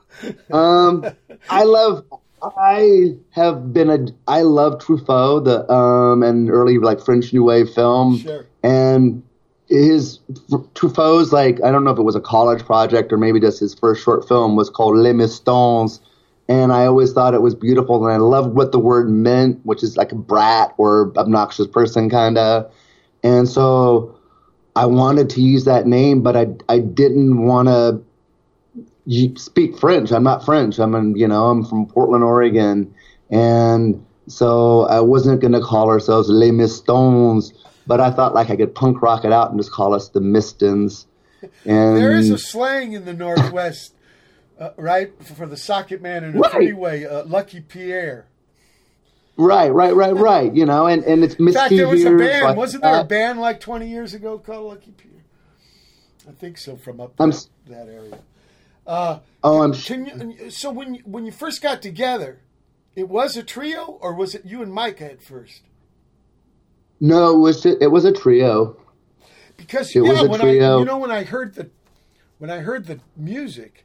um i love i have been a i love truffaut the um and early like french new wave film Sure. and his Truffaut's like I don't know if it was a college project or maybe just his first short film was called Les Mistons, and I always thought it was beautiful and I loved what the word meant, which is like a brat or obnoxious person kind of, and so I wanted to use that name, but I I didn't want to speak French. I'm not French. I'm in, you know I'm from Portland, Oregon, and so I wasn't going to call ourselves Les Mistons but I thought like I could punk rock it out and just call us the Mistons. And there is a slang in the Northwest, uh, right, for the socket man in a Right. freeway, uh, Lucky Pierre. right, right, right, right. You know, and and it's In fact, there was a band. Like Wasn't there a band like 20 years ago called Lucky Pierre? I think so, from up I'm that, that area. Uh, Oh, I'm can you, so when you, when you first got together, it was a trio, or was it you and Micah at first? No, it was just, it was a trio. Because It yeah, was a when I trio. you know when I heard the when I heard the music,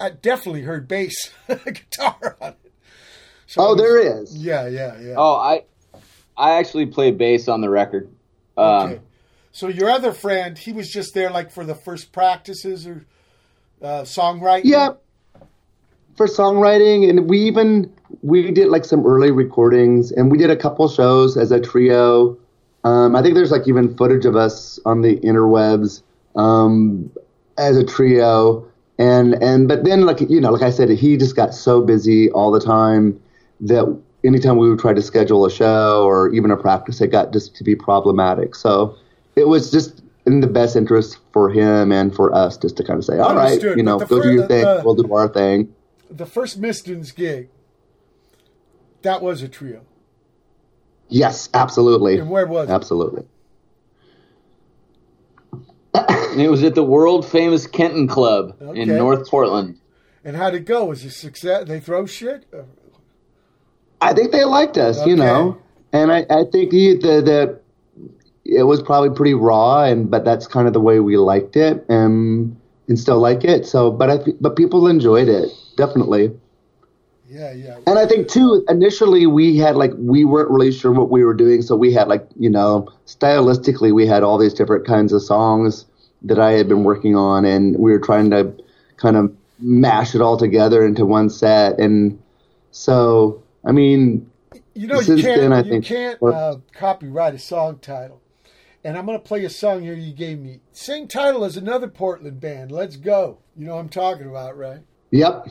I definitely heard bass guitar on it. So Oh, it was- there is. Yeah, yeah, yeah. Oh, I I actually play bass on the record. Um, Okay. So your other friend, he was just there like for the first practices or uh, songwriting. Yeah, for songwriting, and we even we did like some early recordings, and we did a couple shows as a trio. Um, I think there's like even footage of us on the interwebs um, as a trio, and and but then like you know, like I said, he just got so busy all the time that anytime we would try to schedule a show or even a practice, it got just to be problematic. So it was just in the best interest for him and for us just to kind of say, all right, you know, the go do fir- your thing, uh, we'll do our thing. The first Mistons gig, that was a trio. Yes, absolutely. And where was it? Absolutely. it was at the world famous Kenton Club in North Portland. And how'd it go? Was it success? They throw shit? I think they liked us, you know, and I, I think the, the the it was probably pretty raw, and but that's kind of the way we liked it, and and still like it. So, but I but people enjoyed it definitely. Yeah, yeah. And I think too, initially we had like we weren't really sure what we were doing, so we had like you know stylistically we had all these different kinds of songs that I had been working on, and we were trying to kind of mash it all together into one set. And so, I mean, You know, you can't, then I you think can't uh, copyright a song title. And I'm going to play a song here you gave me. Same title as another Portland band. Let's go. You know what I'm talking about, right? yep.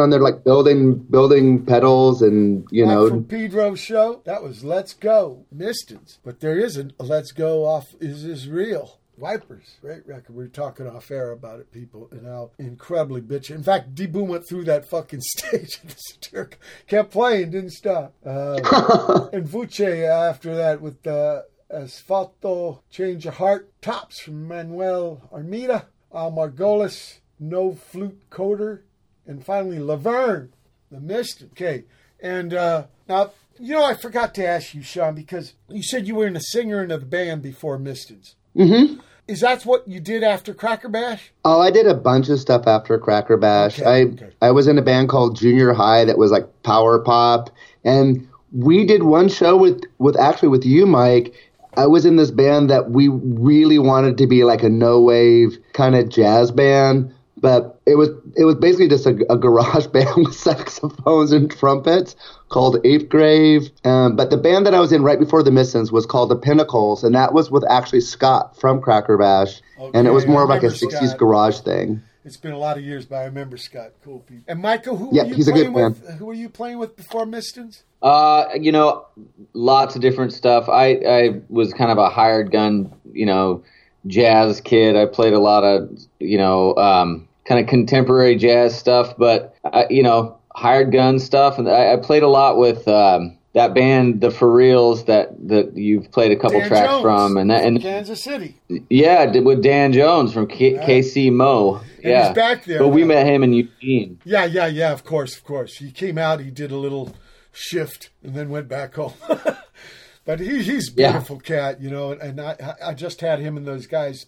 Down there, like building building pedals and you know. from Pedro's show, that was Let's Go, Mistons. But there isn't a Let's Go off Is This Real. Wipers, great record. We were talking off air about it, people, and how incredibly bitchy. In fact, D Boon went through that fucking stage the kept playing, didn't stop. Uh, and Vuce after that with uh, Asfalto, Change Your Heart, Tops from Manuel Armida, Al Margolis, No Flutecorder, and finally Laverne, the Mist. Okay, and uh, now you know I forgot to ask you, Sean, because you said you were in a singer in the band before Mistons. hmm Is that what you did after Crackerbash? Oh, I did a bunch of stuff after Crackerbash. Okay, I okay. I was in a band called Junior High that was like power pop, and we did one show with with actually with you, Mike. I was in this band that we really wanted to be like a no wave kind of jazz band, but it was it was basically just a, a garage band with saxophones and trumpets called Eighth Grave. Um, but the band that I was in right before the Mistons was called the Pinnacles, and that was with actually Scott from Crackerbash, and it was more of like a remember '60s Scott. garage thing. It's been a lot of years, but I remember Scott. Cool people. And Michael, who Yeah, were you he's a good playing with? Who were you playing with before Mistons? Uh, you know, lots of different stuff. I I was kind of a hired gun, you know, jazz kid. I played a lot of, you know, um, kind of contemporary jazz stuff, but I, you know, hired gun stuff. And I, I played a lot with um, that band, the Forreals, that that you've played a couple Dan tracks Jones from, and that and Kansas City. yeah, with Dan Jones from K- KC Mo. And yeah, he's back there But we met him in Eugene. Yeah, yeah, yeah. Of course, of course. He came out. He did a little shift and then went back home. but he, he's a Yeah. beautiful cat, you know. And, and I, I just had him and those guys.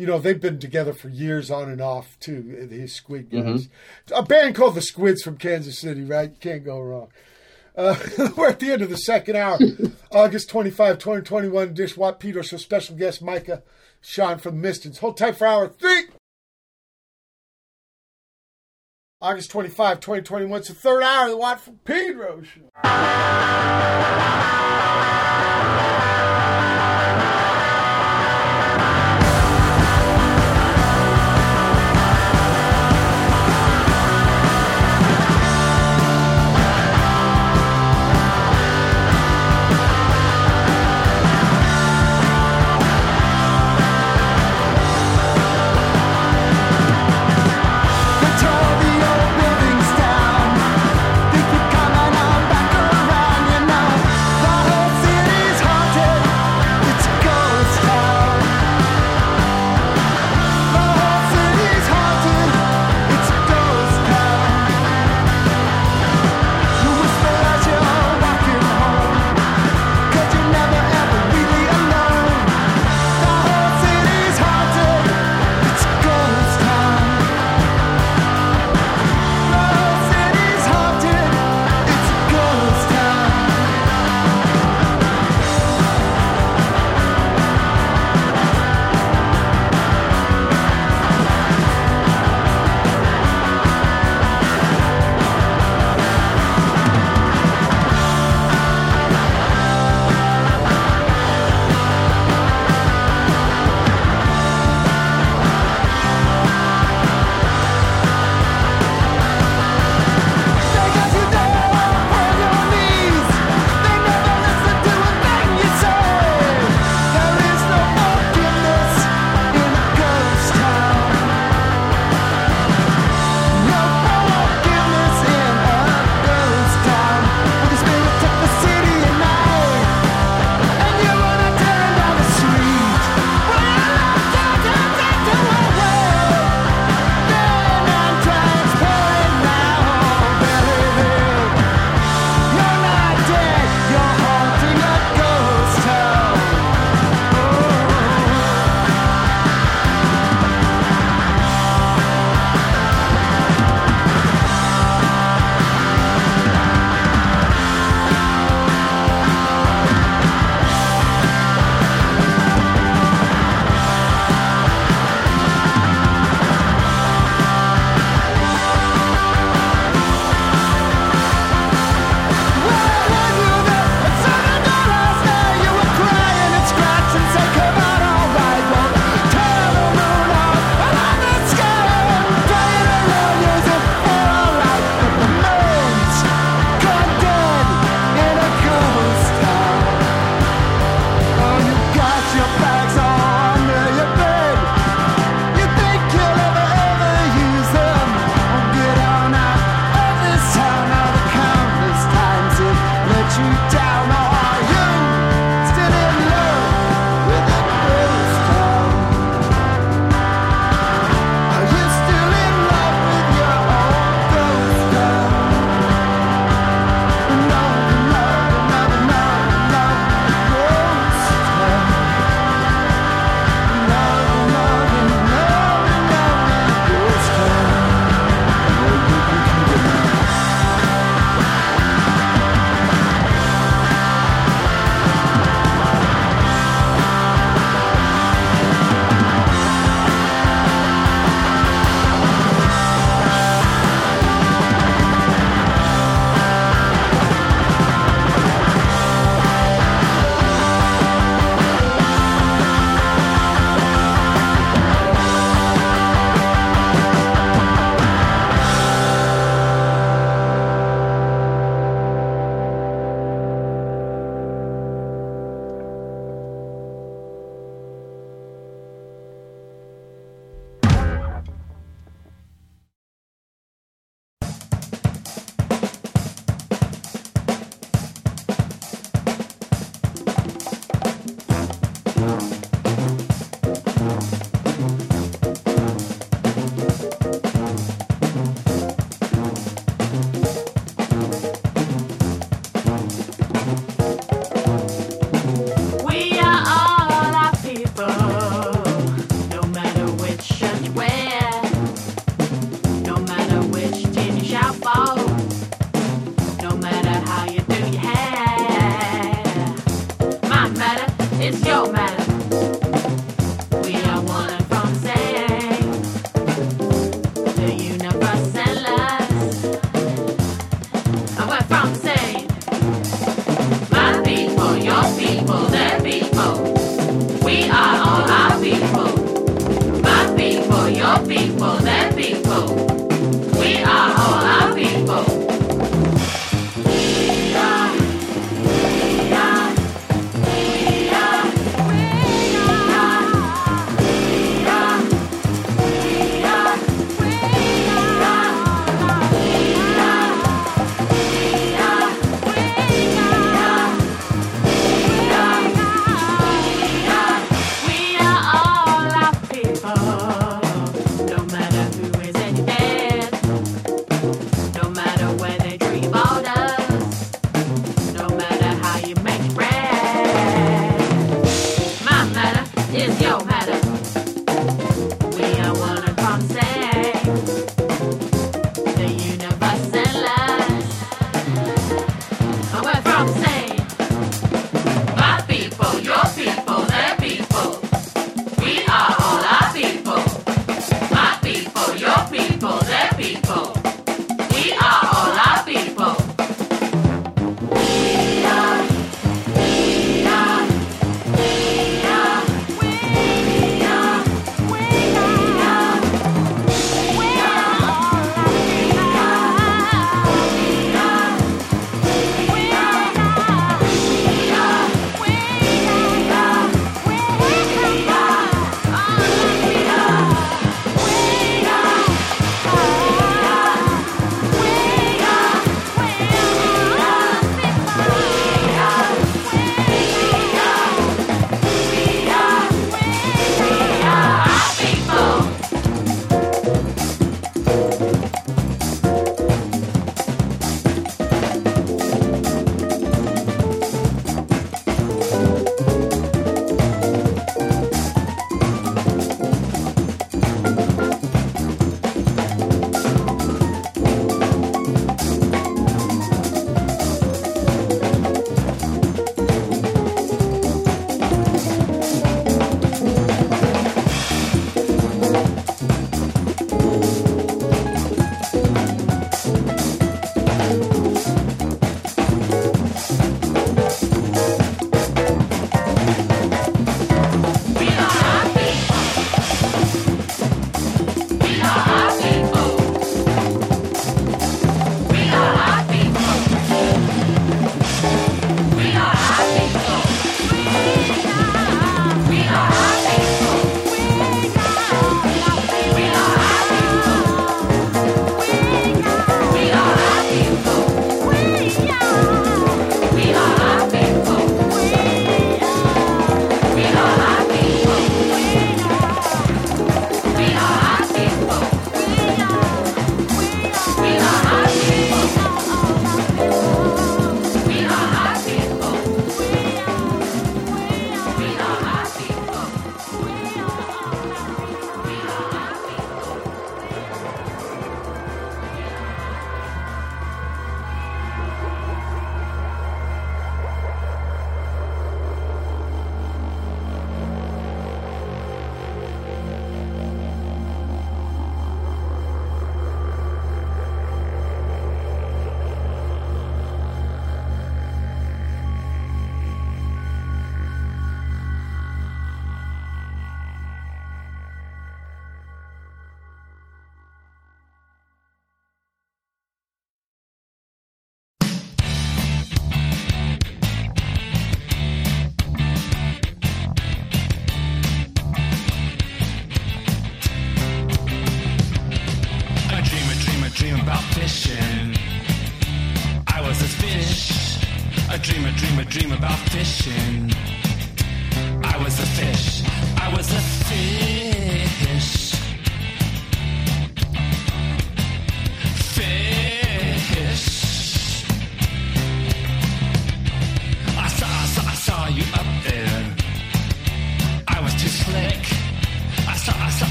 You know, they've been together for years, on and off too. His Squid guys, a band called the Squids from Kansas City, right? You can't go wrong. Uh, we're at the end of the second hour, August 25, 2021. Dish Watt Peter, so special guest Micah Sean from Mistons. Hold tight for hour three. August 25, 2021. It's the third hour of the Watt from Pedro show.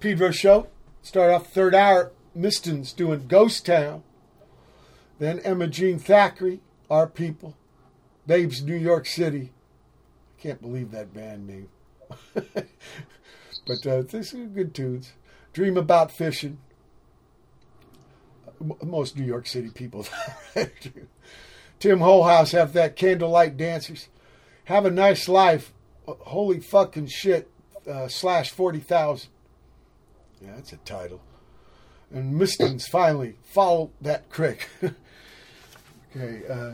Pedro show. Start off third hour. Mistons doing Ghost Town. Then Emma Jean Thackray, Our People. Babes, New York City. I Can't believe that band name. but uh, these are good tunes. Dream About Fishing. Most New York City people. Tim Holehouse have that Candlelight Dancers. Have a nice life. Holy fucking shit. Uh, slash 40,000. Yeah, that's a title. And Mistons finally follow that crick. okay. Uh,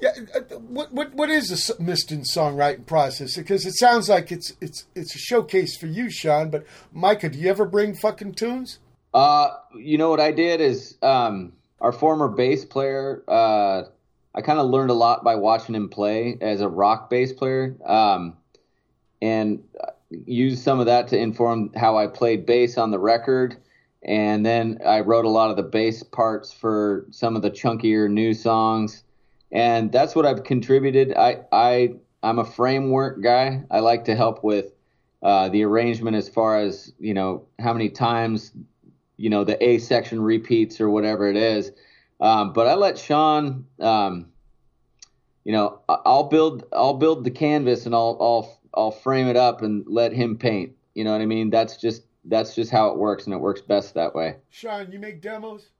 yeah. uh, What what what is the Miston songwriting process? Because it sounds like it's it's it's a showcase for you, Sean. But Micah, do you ever bring fucking tunes? Uh, you know what I did is um, our former bass player. Uh, I kind of learned a lot by watching him play as a rock bass player, um, and used some of that to inform how I played bass on the record. And then I wrote a lot of the bass parts for some of the chunkier new songs, and that's what I've contributed. I I I'm a framework guy. I like to help with uh, the arrangement as far as you know how many times you know the A section repeats or whatever it is. Um, but I let Sean, um, you know, I'll build I'll build the canvas and I'll I'll I'll frame it up and let him paint. You know what I mean? That's just that's just how it works, and it works best that way. Sean, you make demos.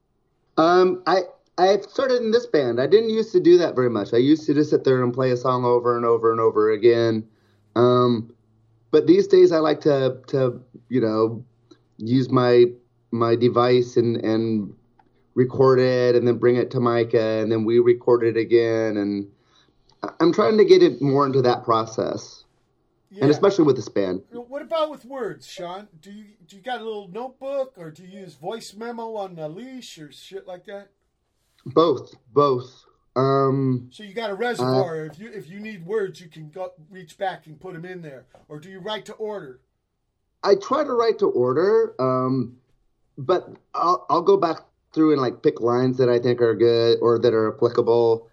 Um, I I started in this band. I didn't used to do that very much. I used to just sit there and play a song over and over and over again. Um, but these days I like to to you know use my my device and and record it and then bring it to Micah and then we record it again and I- I'm trying to get it more into that process. And especially with this band. What about with words, Sean? Do you do you got a little notebook or do you use voice memo on a leash or shit like that? Both, both. Um, So you got a reservoir. if you if you need words, you can go reach back and put them in there. Or do you write to order? I try to write to order, um, but I'll, I'll go back through and like pick lines that I think are good or that are applicable.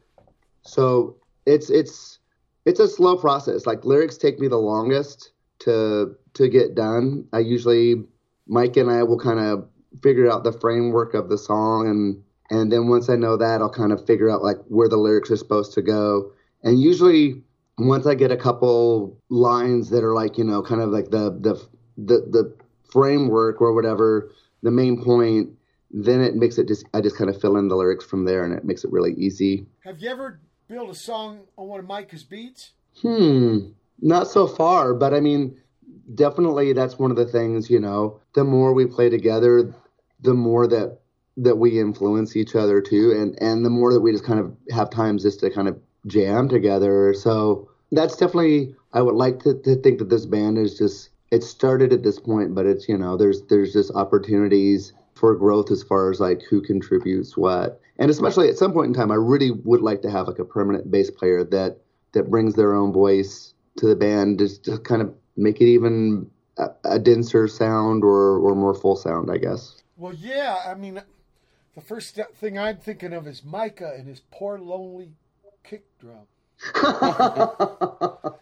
So it's it's it's a slow process. Like lyrics take me the longest to to get done. I usually Mike and I will kind of figure out the framework of the song and and then once I know that I'll kind of figure out like where the lyrics are supposed to go. And usually once I get a couple lines that are like, you know, kind of like the the the the framework or whatever, the main point, then it makes it just I just kind of fill in the lyrics from there and it makes it really easy. Have you ever built a song on one of Micah's beats? Hmm, not so far, but I mean, definitely that's one of the things, you know, the more we play together, the more that that we influence each other too and and the more that we just kind of have times just to kind of jam together. So that's definitely I would like to, to think that this band is just it started at this point, but it's you know, there's there's just opportunities for growth as far as like who contributes what. And especially at some point in time I really would like to have like a permanent bass player that that brings their own voice to the band just to kind of make it even a, a denser sound or or more full sound, I guess. Well, yeah. I mean, the first th- thing I'm thinking of is Micah and his poor lonely kick drum.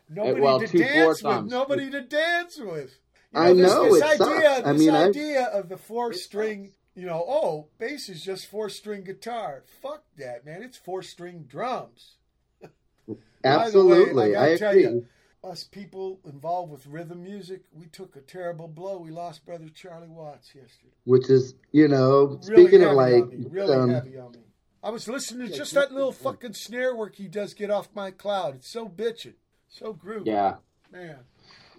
Nobody well, to two dance with. toms. Nobody to dance with. You I this, know, this it sucks. idea. I This mean, I- idea of the four string. You know, oh, bass is just four string guitar. Fuck that, man. It's four string drums. The way, Absolutely, gotta I tell agree. you, us people involved with rhythm music, we took a terrible blow. We lost brother Charlie Watts yesterday. Which is, you know, Really speaking of like, really um, heavy on me. I was listening to just that little fucking snare work he does get off my cloud. It's so bitchin', so groovy. Yeah. man.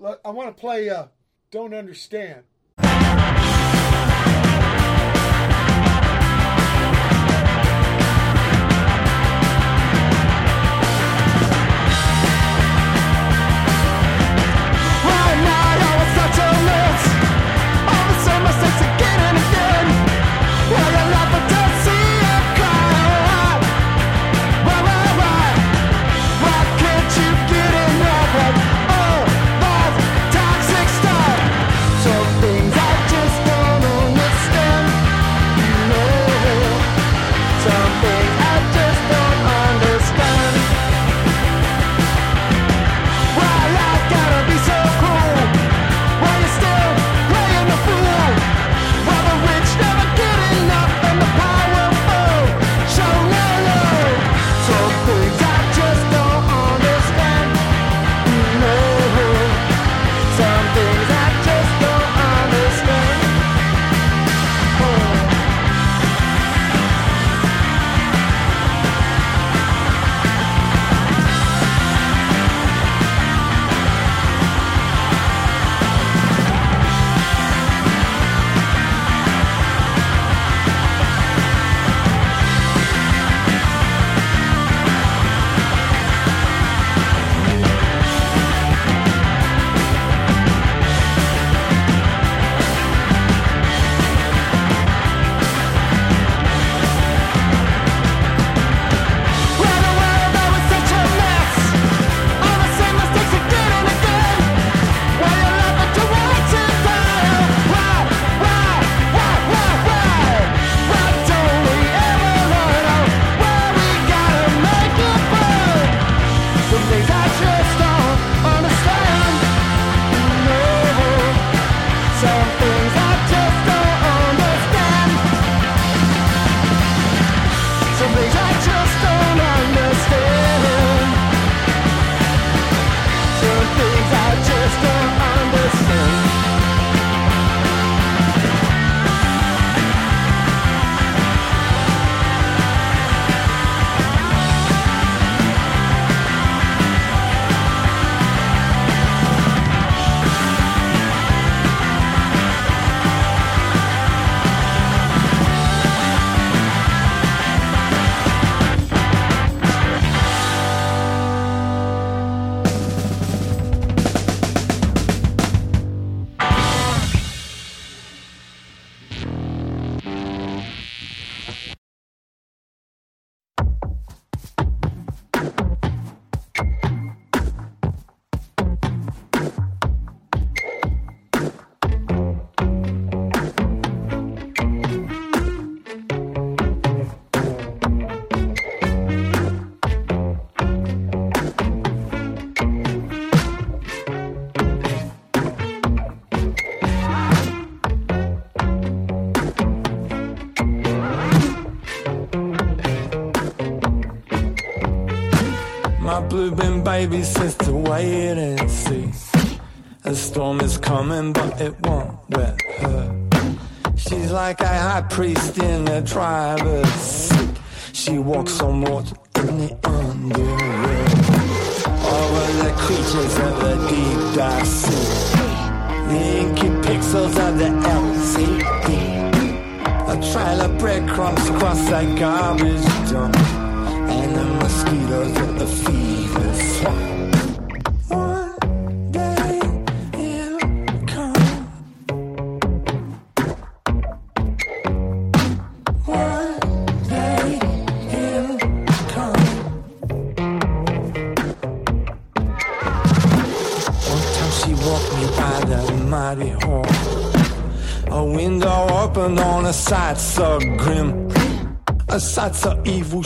Look, I want to play. uh Don't understand. Baby to wait and see. A storm is coming, but it won't wet her. She's like a high priest in a driver's seat. She walks on water in the underworld. Over the creatures of the deep dark sea. The inky pixels of the LCD. A trail of breadcrumbs across that garbage dump. And the mosquitoes at the fever A window opened on a sight so grim. A sight so evil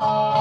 Oh.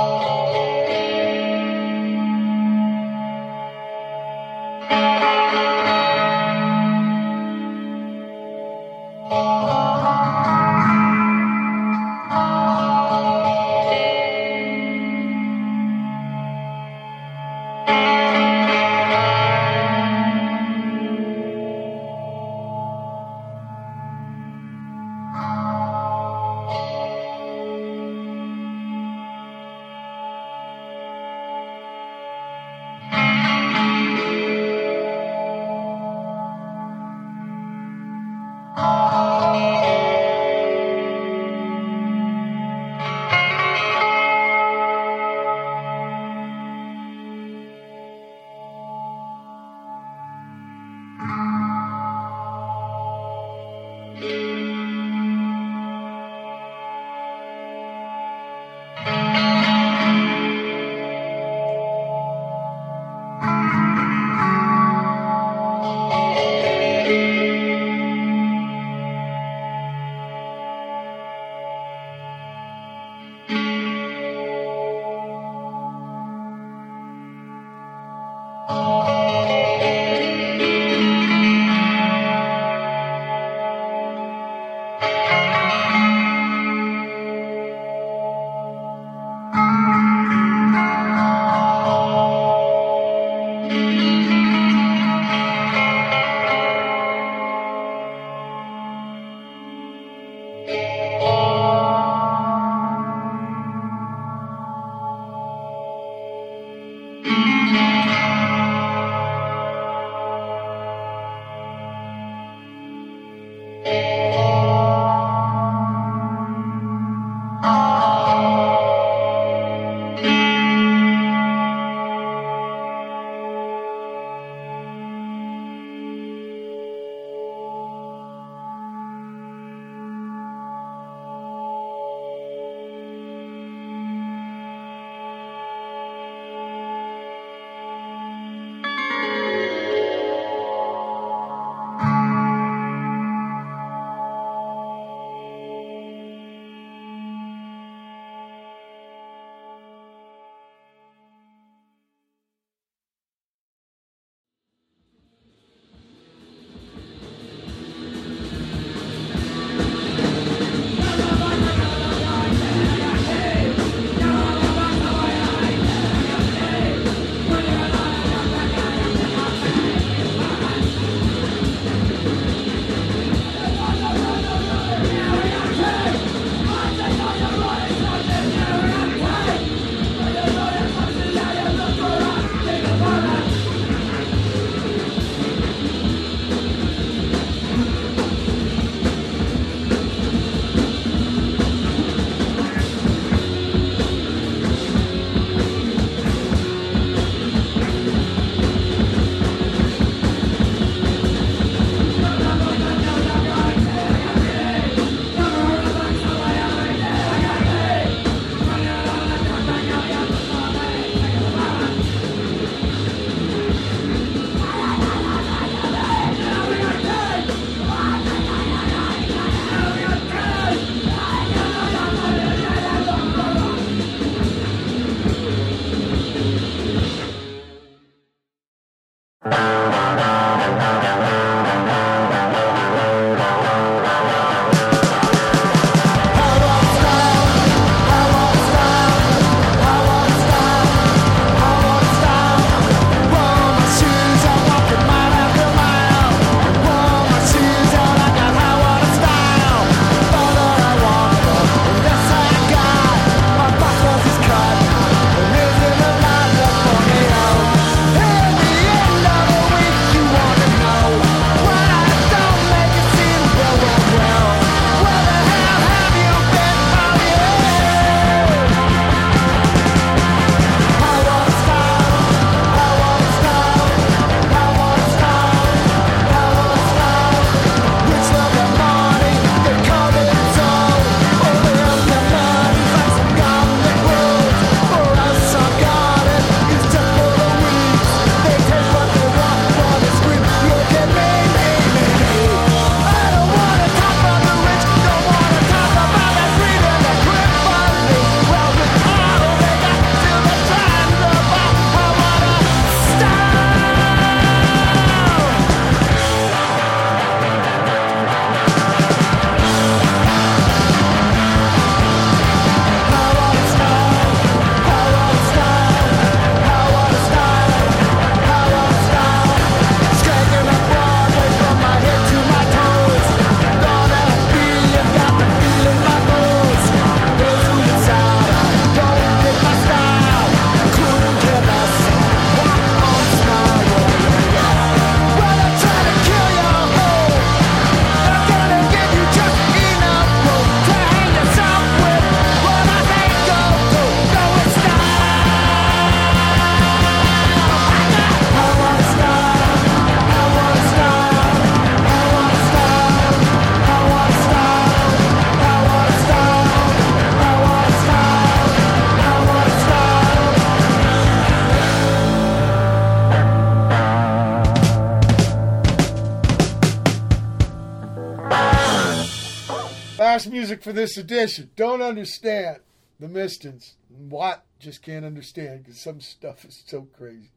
For this edition. Don't understand the Mistons. Watt just can't understand because some stuff is so crazy.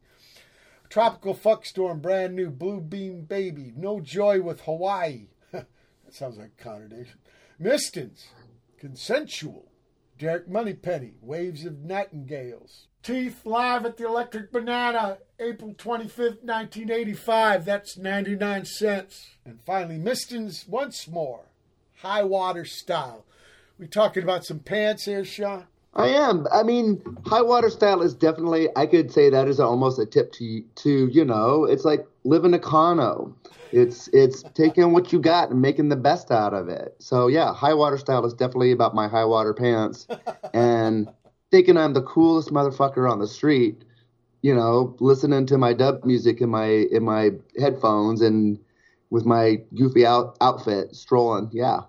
Tropical Fuck Storm, brand new Blue Beam Baby, No Joy with Hawaii. that sounds like a contradiction. Mistons, Concentual, Derek Monypeny, Waves of Nightingales. Teeth live at the Electric Banana, April 25th, 1985. That's 99 cents. And finally, Mistons once more, High Water Style. We talking about some pants here, Sean? I am. I mean, high water style is definitely. I could say that is almost a tip to to you know. It's like living a cono. It's it's taking what you got and making the best out of it. So yeah, high water style is definitely about my high water pants and thinking I'm the coolest motherfucker on the street. You know, listening to my dub music in my in my headphones and with my goofy out, outfit strolling. Yeah.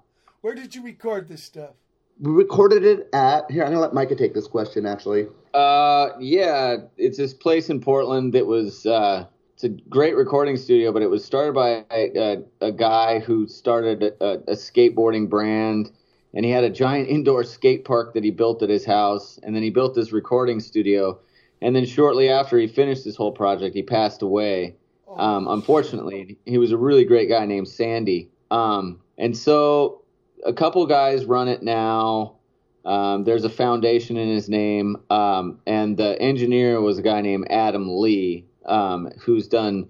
Where did you record this stuff? We recorded it at here. I'm gonna let Micah take this question. Actually, Uh, yeah, it's this place in Portland that was uh, it's a great recording studio, but it was started by a, a, a guy who started a, a skateboarding brand, and he had a giant indoor skate park that he built at his house, and then he built this recording studio, and then shortly after he finished this whole project, he passed away. Um, unfortunately, he was a really great guy named Sandy. Um, and so a couple guys run it now. Um, there's a foundation in his name, um, and the engineer was a guy named Adam Lee, um, who's done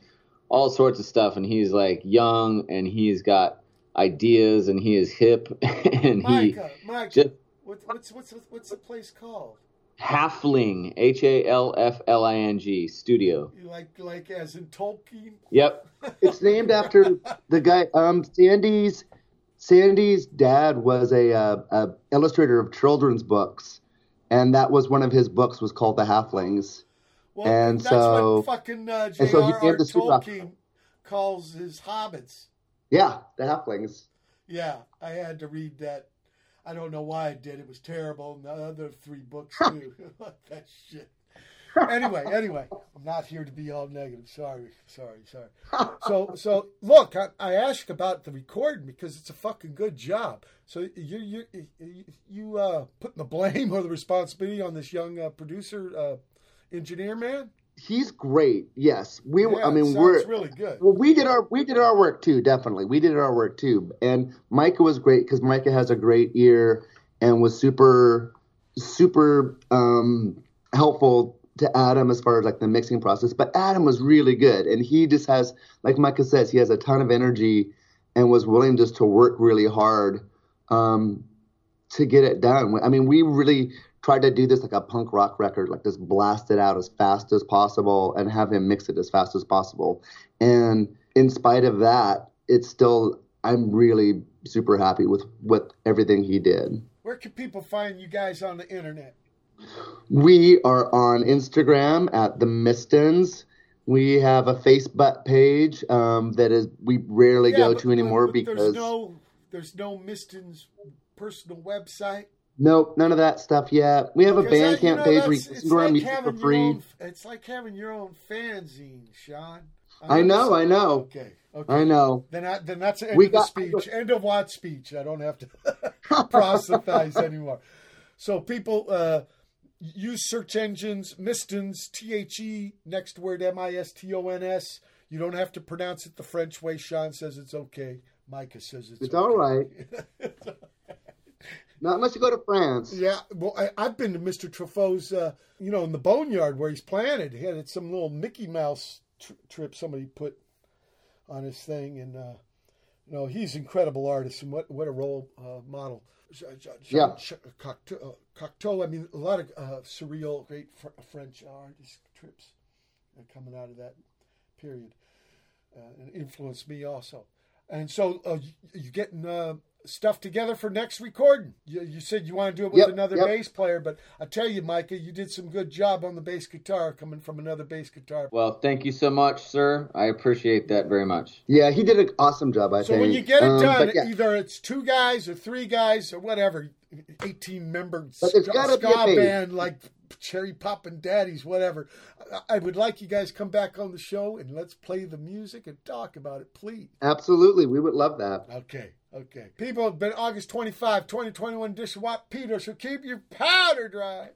all sorts of stuff, and he's like young, and he's got ideas, and he is hip, and he Micah, Micah, just what, what's what's what's the place called? Halfling, H A L F L I N G Studio. You like like as in Tolkien? Yep. it's named after the guy. Um, Sandy's Sandy's dad was a, uh, a illustrator of children's books, and that was one of his books was called The Halflings. Well, and that's so what fucking uh, and so he J.R.R. studio- Tolkien calls his hobbits. Yeah, The Halflings. Yeah, I had to read that. I don't know why I did. It was terrible. And the other three books too. that shit. Anyway, anyway, I'm not here to be all negative. Sorry, sorry, sorry. So, so look, I, I asked about the recording because it's a fucking good job. So you you you, uh, putting the blame or the responsibility on this young uh, producer, uh, engineer man? He's great. Yes, we. Yeah, I mean, we're really good. Well, we did our we did our work too. Definitely, we did our work too. And Micah was great because Micah has a great ear and was super super um, helpful to Adam as far as like the mixing process. But Adam was really good, and he just has, like Micah says, he has a ton of energy and was willing just to work really hard um, to get it done. I mean, we really tried to do this like a punk rock record, like just blast it out as fast as possible and have him mix it as fast as possible. And in spite of that, it's still I'm really super happy with with everything he did. Where can people find you guys on the internet? We are on Instagram at the Mistons. We have a Facebook page um, that is we rarely Yeah, go but- to anymore but There's because no, there's no Miston's personal website. nope, none of that stuff yet. We have a Because you Bandcamp know, page where you can it's listen to our like music for having your free. own- it's like having your own fanzine, Sean. I know, I know. Okay, okay. I know. Then, I, then that's the end We of got- speech. End of what speech? I don't have to proselytize anymore. So people uh, use search engines, Mistons, T H E, next word M I S T O N S. You don't have to pronounce it the French way. Sean says it's okay. Micah says it's, It's okay. all right. Not unless you go to France. Yeah, well, I, I've been to Mr. Truffaut's, uh, you know, in the boneyard where he's planted. He had some little Mickey Mouse tr- trip somebody put on his thing, and uh, you know, he's an incredible artist, and what what a role uh, model. Yeah. Cocteau, uh, Cocteau, I mean, a lot of uh, surreal, great fr- French artist trips uh, coming out of that period, uh, and influenced me also. And so, uh, you, you getting uh, stuff together for next recording? You, you said you want to do it with Yep, another yep. bass player, but I tell you, Micah, you did some good job on the bass guitar coming from another bass guitar. Well, thank you so much, sir. I appreciate that very much. Yeah, he did an awesome job. I So think. when you get it Um, done, but yeah. either it's two guys or three guys or whatever, eighteen member But ska, a ska band like Cherry Poppin' Daddies, whatever. I, I would like you guys come back on the show and let's play the music and talk about it, please. Absolutely, we would love that. Okay, Okay. People, it's been August 25, 2021 edition Watt Peter, so keep your powder dry.